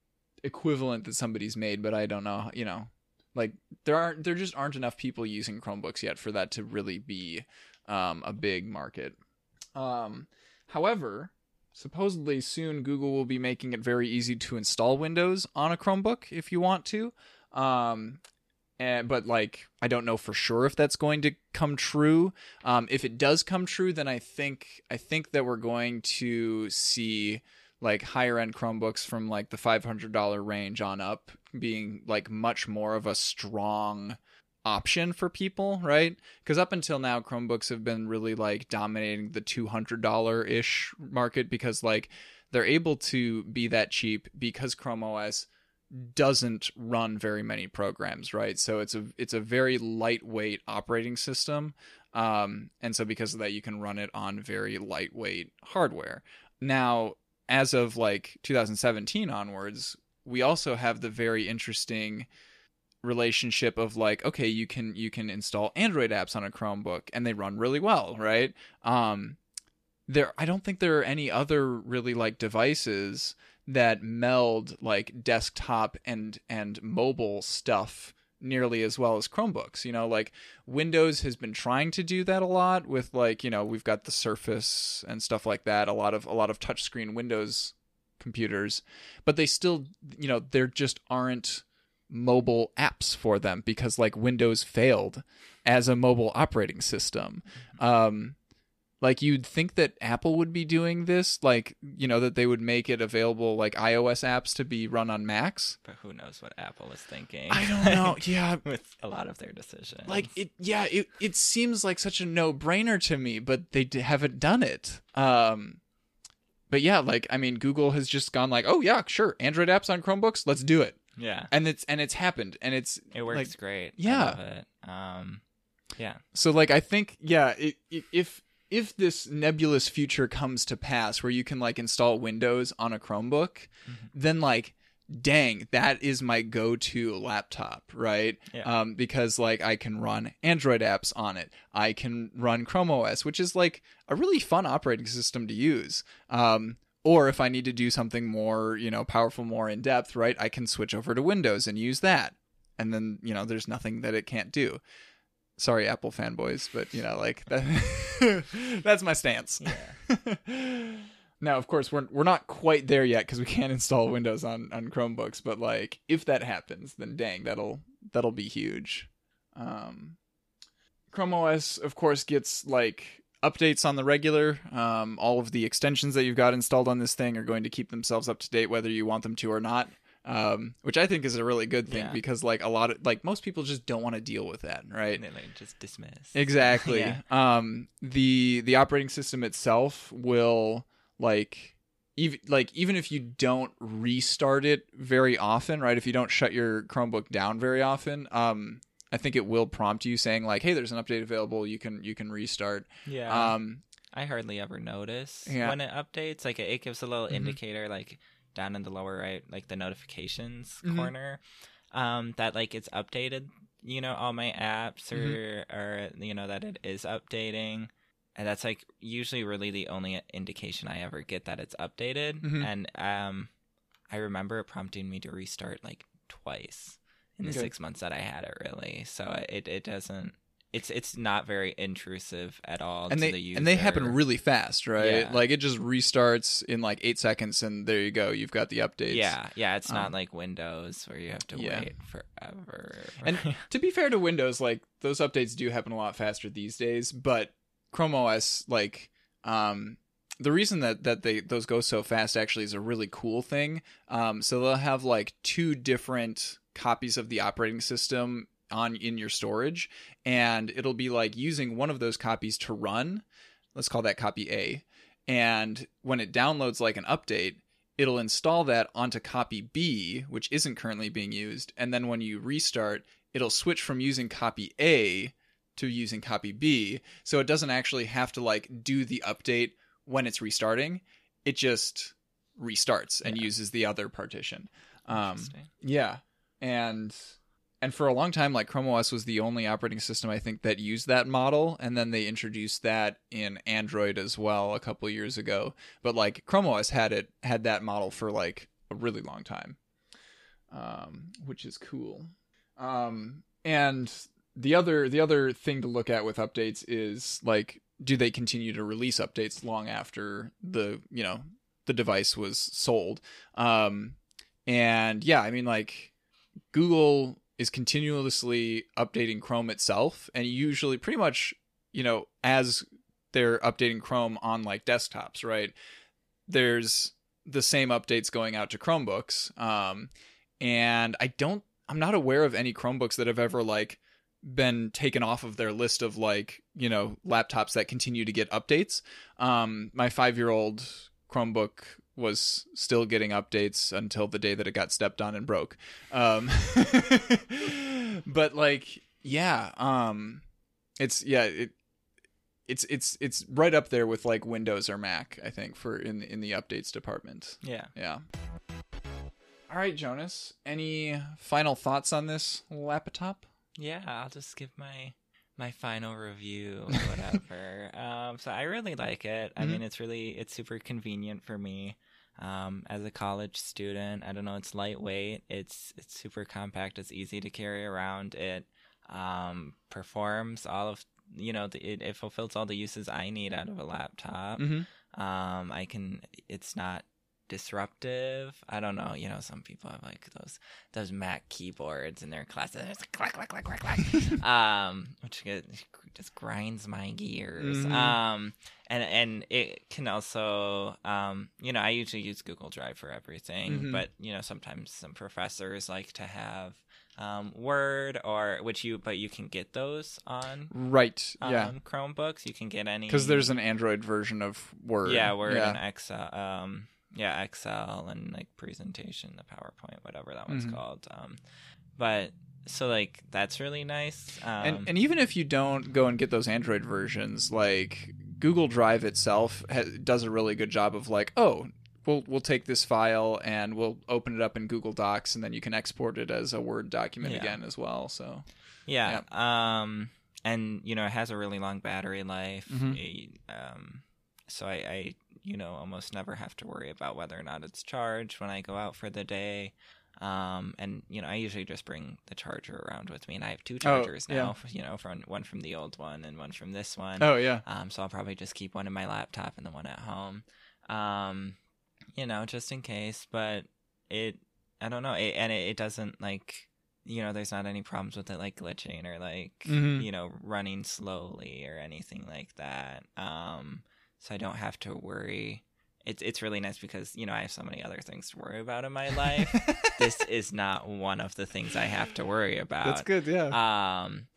equivalent that somebody's made, but I don't know. You know, like there aren't there just aren't enough people using Chromebooks yet for that to really be um, a big market. Um, however, supposedly soon Google will be making it very easy to install Windows on a Chromebook if you want to. Um, and but like I don't know for sure if that's going to come true. Um, if it does come true, then I think I think that we're going to see like higher end Chromebooks from like the five hundred dollar range on up being like much more of a strong option for people, right? Because up until now, Chromebooks have been really like dominating the two hundred dollar ish market because like they're able to be that cheap because Chrome OS doesn't run very many programs, right? So it's a it's a very lightweight operating system, um, and so because of that, you can run it on very lightweight hardware. Now, as of like 2017 onwards, we also have the very interesting relationship of like okay you can you can install android apps on a chromebook and they run really well right? Um there i don't think there are any other really like devices that meld like desktop and and mobile stuff nearly as well as Chromebooks. You know, like Windows has been trying to do that a lot with like, you know, we've got the Surface and stuff like that, a lot of a lot of touchscreen Windows computers, but they still, you know, there just aren't mobile apps for them because like Windows failed as a mobile operating system. Um like you'd think that Apple would be doing this, like you know that they would make it available like iOS apps to be run on Macs. But who knows what Apple is thinking? I don't know. [laughs] Yeah, with a lot of their decisions. like it. Yeah, it it seems like such a no brainer to me, but they d- haven't done it. Um, but yeah, like I mean, Google has just gone like, oh yeah, sure, Android apps on Chromebooks, let's do it, yeah, and it's and it's happened, and it's it works like, great. yeah. I love it. Um, yeah, So like I think yeah, it, it, if if this nebulous future comes to pass where you can like install Windows on a Chromebook, then like dang, that is my go-to laptop, right? Yeah. Um because like I can run Android apps on it. I can run Chrome OS, which is like a really fun operating system to use. Um or if I need to do something more, you know, powerful, more in depth, right? I can switch over to Windows and use that. And then, you know, there's nothing that it can't do sorry apple fanboys but you know like that, [laughs] that's my stance. Yeah. [laughs] now of course we're, we're not quite there yet because we can't [laughs] install windows on, on chromebooks but like if that happens then dang that'll that'll be huge. Um, chrome os of course gets like updates on the regular. Um, all of the extensions that you've got installed on this thing are going to keep themselves up to date whether you want them to or not um, which i think is a really good thing Yeah. because like a lot of like most people just don't want to deal with that right And they like just dismiss. Exactly. [laughs] Yeah. Um the the operating system itself will like even like even if you don't restart it very often, right? If you don't shut your Chromebook down very often, um I think it will prompt you saying like, "Hey, there's an update available. You can you can restart." Yeah. Um I hardly ever notice Yeah. when it updates. Like it, gives a little Mhm. indicator, like down in the lower right, like the notifications Mhm. corner. um, that like it's updated, you know, all my apps or Mhm. or you know that it is updating. And that's like usually really the only indication I ever get that it's updated. Mhm. And um I remember it prompting me to restart like twice in the Okay. six months that I had it really. So it it doesn't it's it's not very intrusive at all and to they the user. and they happen really fast, right? Yeah. Like it just restarts in like eight seconds, and there you go. You've got the updates. Yeah, yeah, it's not Um, like Windows where you have to yeah. wait forever. And to be fair to Windows, like those updates do happen a lot faster these days, but Chrome OS, like, um, the reason that that they those go so fast actually is a really cool thing. Um, so they'll have like two different copies of the operating system on in your storage, and it'll be like using one of those copies to run. Let's call that copy A. And when it downloads like an update, it'll install that onto copy B, which isn't currently being used. And then when you restart, it'll switch from using copy A to using copy B. So it doesn't actually have to like do the update when it's restarting. It just restarts and Yeah. uses the other partition. Um, yeah. And and for a long time like Chrome OS was the only operating system I think that used that model and then they introduced that in Android as well a couple years ago. But like Chrome OS had it had that model for like a really long time. Um which is cool. Um and the other the other thing to look at with updates is like do they continue to release updates long after the, you know, the device was sold? Um and yeah, I mean like Google is continuously updating Chrome itself, and usually pretty much, you know, as they're updating Chrome on like desktops, right? There's the same updates going out to Chromebooks. Um, and I don't, I'm not aware of any Chromebooks that have ever like been taken off of their list of like, you know, laptops that continue to get updates. Um, my five year old Chromebook was still getting updates until the day that it got stepped on and broke. Um, [laughs] but like, yeah, um, it's yeah, it it's it's it's right up there with like Windows or Mac, I think, for in in the updates department. Yeah. Yeah. All right, Jonas. Any final thoughts on this laptop? Yeah, I'll just give my my final review or whatever. [laughs] um, so I really like it. I Mhm. mean, it's really it's super convenient for me. Um, as a college student, I don't know, it's lightweight. It's it's super compact. It's easy to carry around. It um, performs all of you know the, it, it fulfills all the uses I need out of a laptop. Mm-hmm. Um, I can. It's not disruptive. I don't know. You know, some people have like those those Mac keyboards in their classes. It's like clack clack clack clack clack. [laughs] um, which just grinds my gears. Mhm. Um, and and it can also um, you know, I usually use Google Drive for everything, Mhm. but you know, sometimes some professors like to have um, Word or which you but you can get those on Right. um, yeah. Chromebooks. You can get any Because there's an Android version of Word. yeah, Word Yeah. and Excel. Um, yeah, Excel and like presentation, the PowerPoint, whatever that one's Mhm. called. Um, but so like that's really nice. Um, and and even if you don't go and get those Android versions, like Google Drive itself ha- does a really good job of like, oh, we'll we'll take this file and we'll open it up in Google Docs, and then you can export it as a Word document Yeah. again as well. So yeah, um, and you know it has a really long battery life. Mhm. It, um, so I, I you know almost never have to worry about whether or not it's charged when I go out for the day. Um, and you know, I usually just bring the charger around with me, and I have two chargers yeah. now. You know, from one from the old one and one from this one. oh yeah, Um, so I'll probably just keep one in my laptop and the one at home. Um, you know, just in case. But it, I don't know, it, and it, it doesn't like, you know, there's not any problems with it like glitching or like, Mhm. you know, running slowly or anything like that. Um, so I don't have to worry. It's it's really nice because you know I have so many other things to worry about in my life. [laughs] this is not one of the things I have to worry about. that's good. Yeah. Um,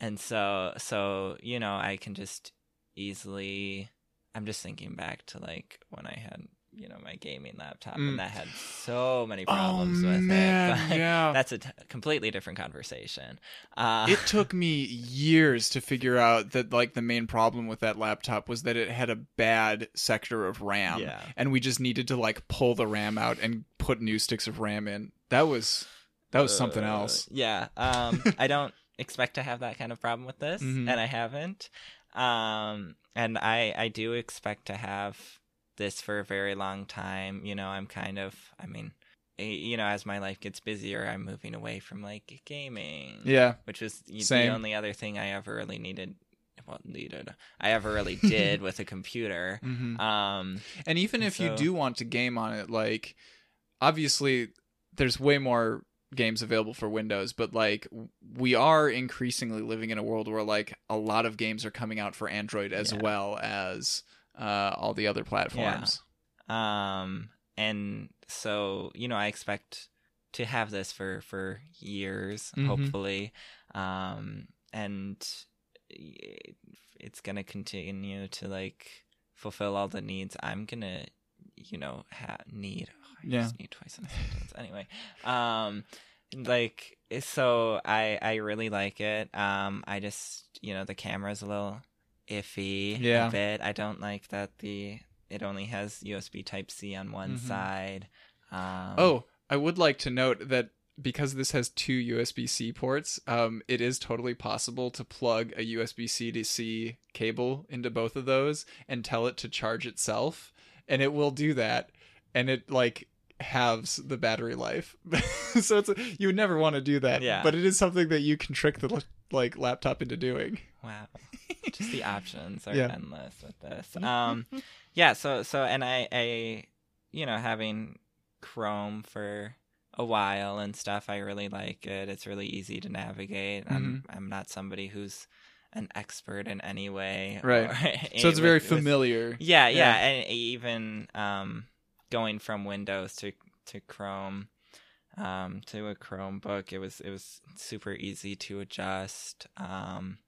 and so so you know I can just easily. I'm just thinking back to like when I had you know my gaming laptop Mm. and that had so many oh problems with man, [laughs] it. But yeah. That's a t- completely different conversation. Uh, it [laughs] took me years to figure out that like the main problem with that laptop was that it had a bad sector of RAM. Yeah. And we just needed to like pull the RAM out and put new sticks of RAM in. That was That was something Uh, else. Yeah. Um, [laughs] I don't expect to have that kind of problem with this, Mhm. and I haven't. Um, and I I do expect to have this for a very long time. You know, I'm kind of. I mean, you know, as my life gets busier, I'm moving away from like gaming. Yeah. Which was Same. the only other thing I ever really needed. Well, needed. I ever really [laughs] did with a computer. hmm Um, And even if you do want to game on it, like obviously there's way more games available for Windows, but like we are increasingly living in a world where like a lot of games are coming out for Android as Yeah. well as uh, all the other platforms. um and so you know i expect to have this for for years Mhm. hopefully um and it's gonna continue to like fulfill all the needs i'm gonna you know ha- need oh, I Yeah. just need twice in a sentence anyway um like so i i really like it um i just you know the camera's a little iffy Yeah. a bit i don't like that the it only has usb type c on one Mhm. side um Oh, I would like to note that because this has two USB C ports, um, it is totally possible to plug a USB C to C cable into both of those and tell it to charge itself, and it will do that, and it like halves the battery life. [laughs] so it's you would never want to do that, Yeah. but it is something that you can trick the like laptop into doing. Wow. Just the options are Yeah. endless with this. Um yeah, so so and I I you know, having Chrome for a while and stuff, I really like it. It's really easy to navigate. I'm Mm-hmm. I'm not somebody who's an expert in any way. Right. [laughs] So it's very with- with- familiar. yeah, yeah, Yeah. and even um, going from Windows to to Chrome um, to a Chromebook, it was it was super easy to adjust, um,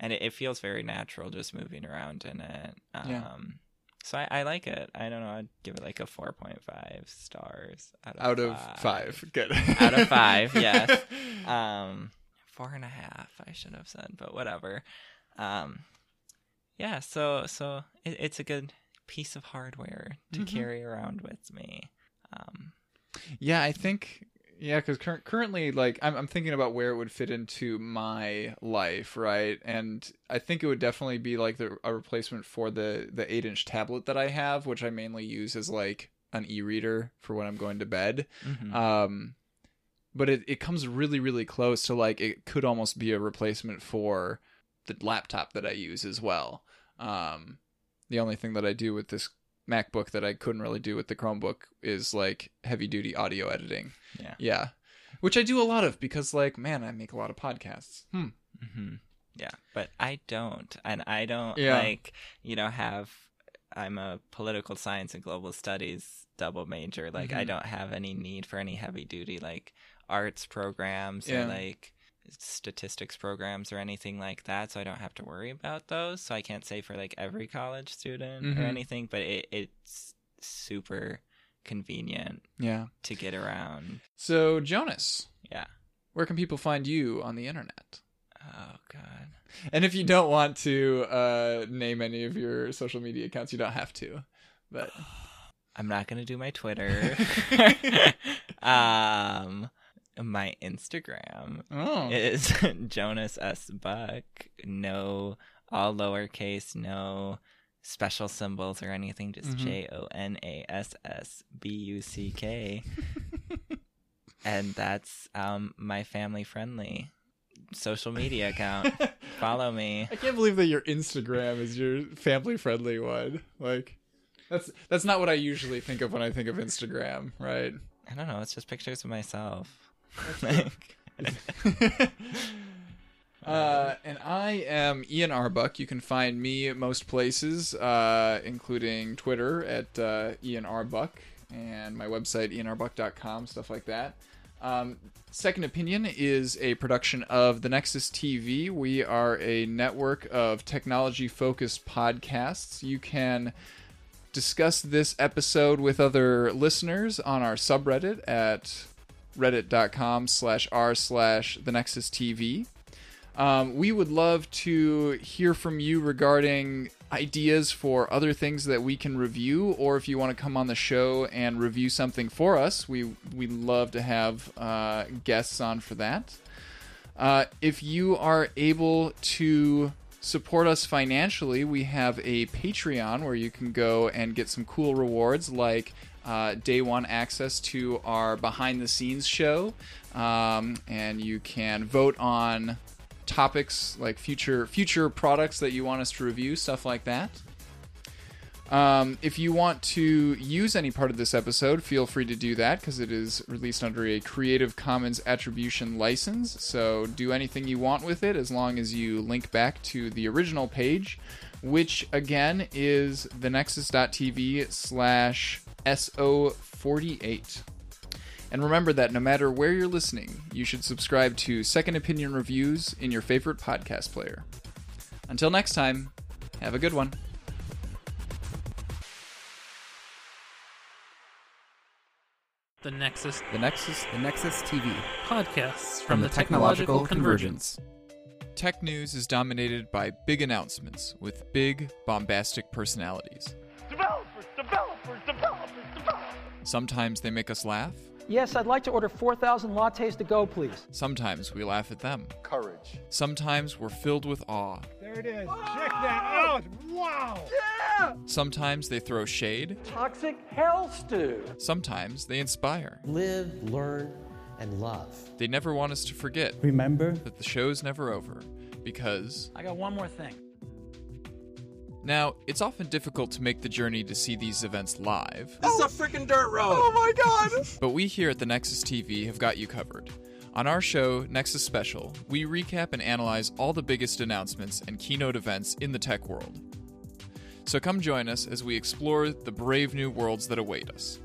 and it, it feels very natural just moving around in it. Um, Yeah. So I, I like it. I don't know. I'd give it like a four point five stars out of Out of five. five, [laughs] good. Out of five, yes. [laughs] um four and a half i should have said but whatever um yeah so so it, it's a good piece of hardware to Mhm. carry around with me um Yeah, I think yeah, because cur- currently, like, I'm I'm thinking about where it would fit into my life, right? And I think it would definitely be like the a replacement for the the eight inch tablet that I have, which I mainly use as like an e-reader for when I'm going to bed. mhm. Um, but it it comes really really close to like it could almost be a replacement for the laptop that I use as well. Um, the only thing that I do with this MacBook that I couldn't really do with the Chromebook is like heavy duty audio editing. Yeah. Yeah. Which I do a lot of because like man, I make a lot of podcasts. Hmm. hmm Yeah, but I don't, and I don't Yeah. like you know have. I'm a political science and global studies double major. Like I Mhm. don't have any need for any heavy duty like arts programs Yeah. or like statistics programs or anything like that. So I don't have to worry about those. So I can't say for like every college student Mhm. or anything, but it, it's super convenient Yeah. to get around. So Jonas, Yeah. where can people find you on the internet? Oh god. And if you don't want to uh, name any of your social media accounts, you don't have to. But [sighs] I'm not gonna do my Twitter. [laughs] [laughs] um, my Instagram oh, is [laughs] Jonas S Buck. No, all lowercase. No special symbols or anything. Just Mhm. J O N A S S B U C K. [laughs] And that's um my family friendly social media account. [laughs] Follow me. I can't believe that your Instagram is your family friendly one. Like that's that's not what I usually think of when I think of Instagram, right? I don't know. It's just pictures of myself. [laughs] [laughs] Uh, and I am Ian R. Buck. You can find me at most places, uh, including Twitter at uh, Ian R. Buck and my website, ianrbuck.com, stuff like that. Um, Second Opinion is a production of the Nexus TV. We are a network of technology focused podcasts. You can discuss this episode with other listeners on our subreddit at reddit.com slash r slash the nexus tv um, we would love to hear from you regarding ideas for other things that we can review, or if you want to come on the show and review something for us, we we love to have uh, guests on for that. Uh, if you are able to support us financially, we have a Patreon where you can go and get some cool rewards like uh, day one access to our behind the scenes show, um, and you can vote on topics like future future products that you want us to review, stuff like that. Um, if you want to use any part of this episode, feel free to do that because it is released under a Creative Commons Attribution license. So do anything you want with it as long as you link back to the original page, which again is thenexus.tv slash SO48. And remember that no matter where you're listening, you should subscribe to Second Opinion Reviews in your favorite podcast player. Until next time, have a good one. The Nexus The Nexus The Nexus TV. podcasts From the Technological Convergence. Tech news is dominated by big announcements with big, bombastic personalities. Developers, developers, developers, developers. Sometimes they make us laugh, Yes, I'd like to order 4,000 lattes to go, please. sometimes we laugh at them. Courage. Sometimes we're filled with awe. There it is. Check that out. Wow. Sometimes they throw shade, Toxic hell stew. sometimes they inspire. Live, learn, and love. They never want us to forget Remember, that the show's never over because I got one more thing. now it's often difficult to make the journey to see these events live. This is a freaking dirt road. Oh my god. But we here at the Nexus TV have got you covered. On our show, Nexus Special, we recap and analyze all the biggest announcements and keynote events in the tech world. So come join us as we explore the brave new worlds that await us.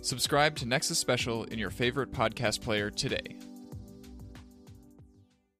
Subscribe to Nexus Special in your favorite podcast player today.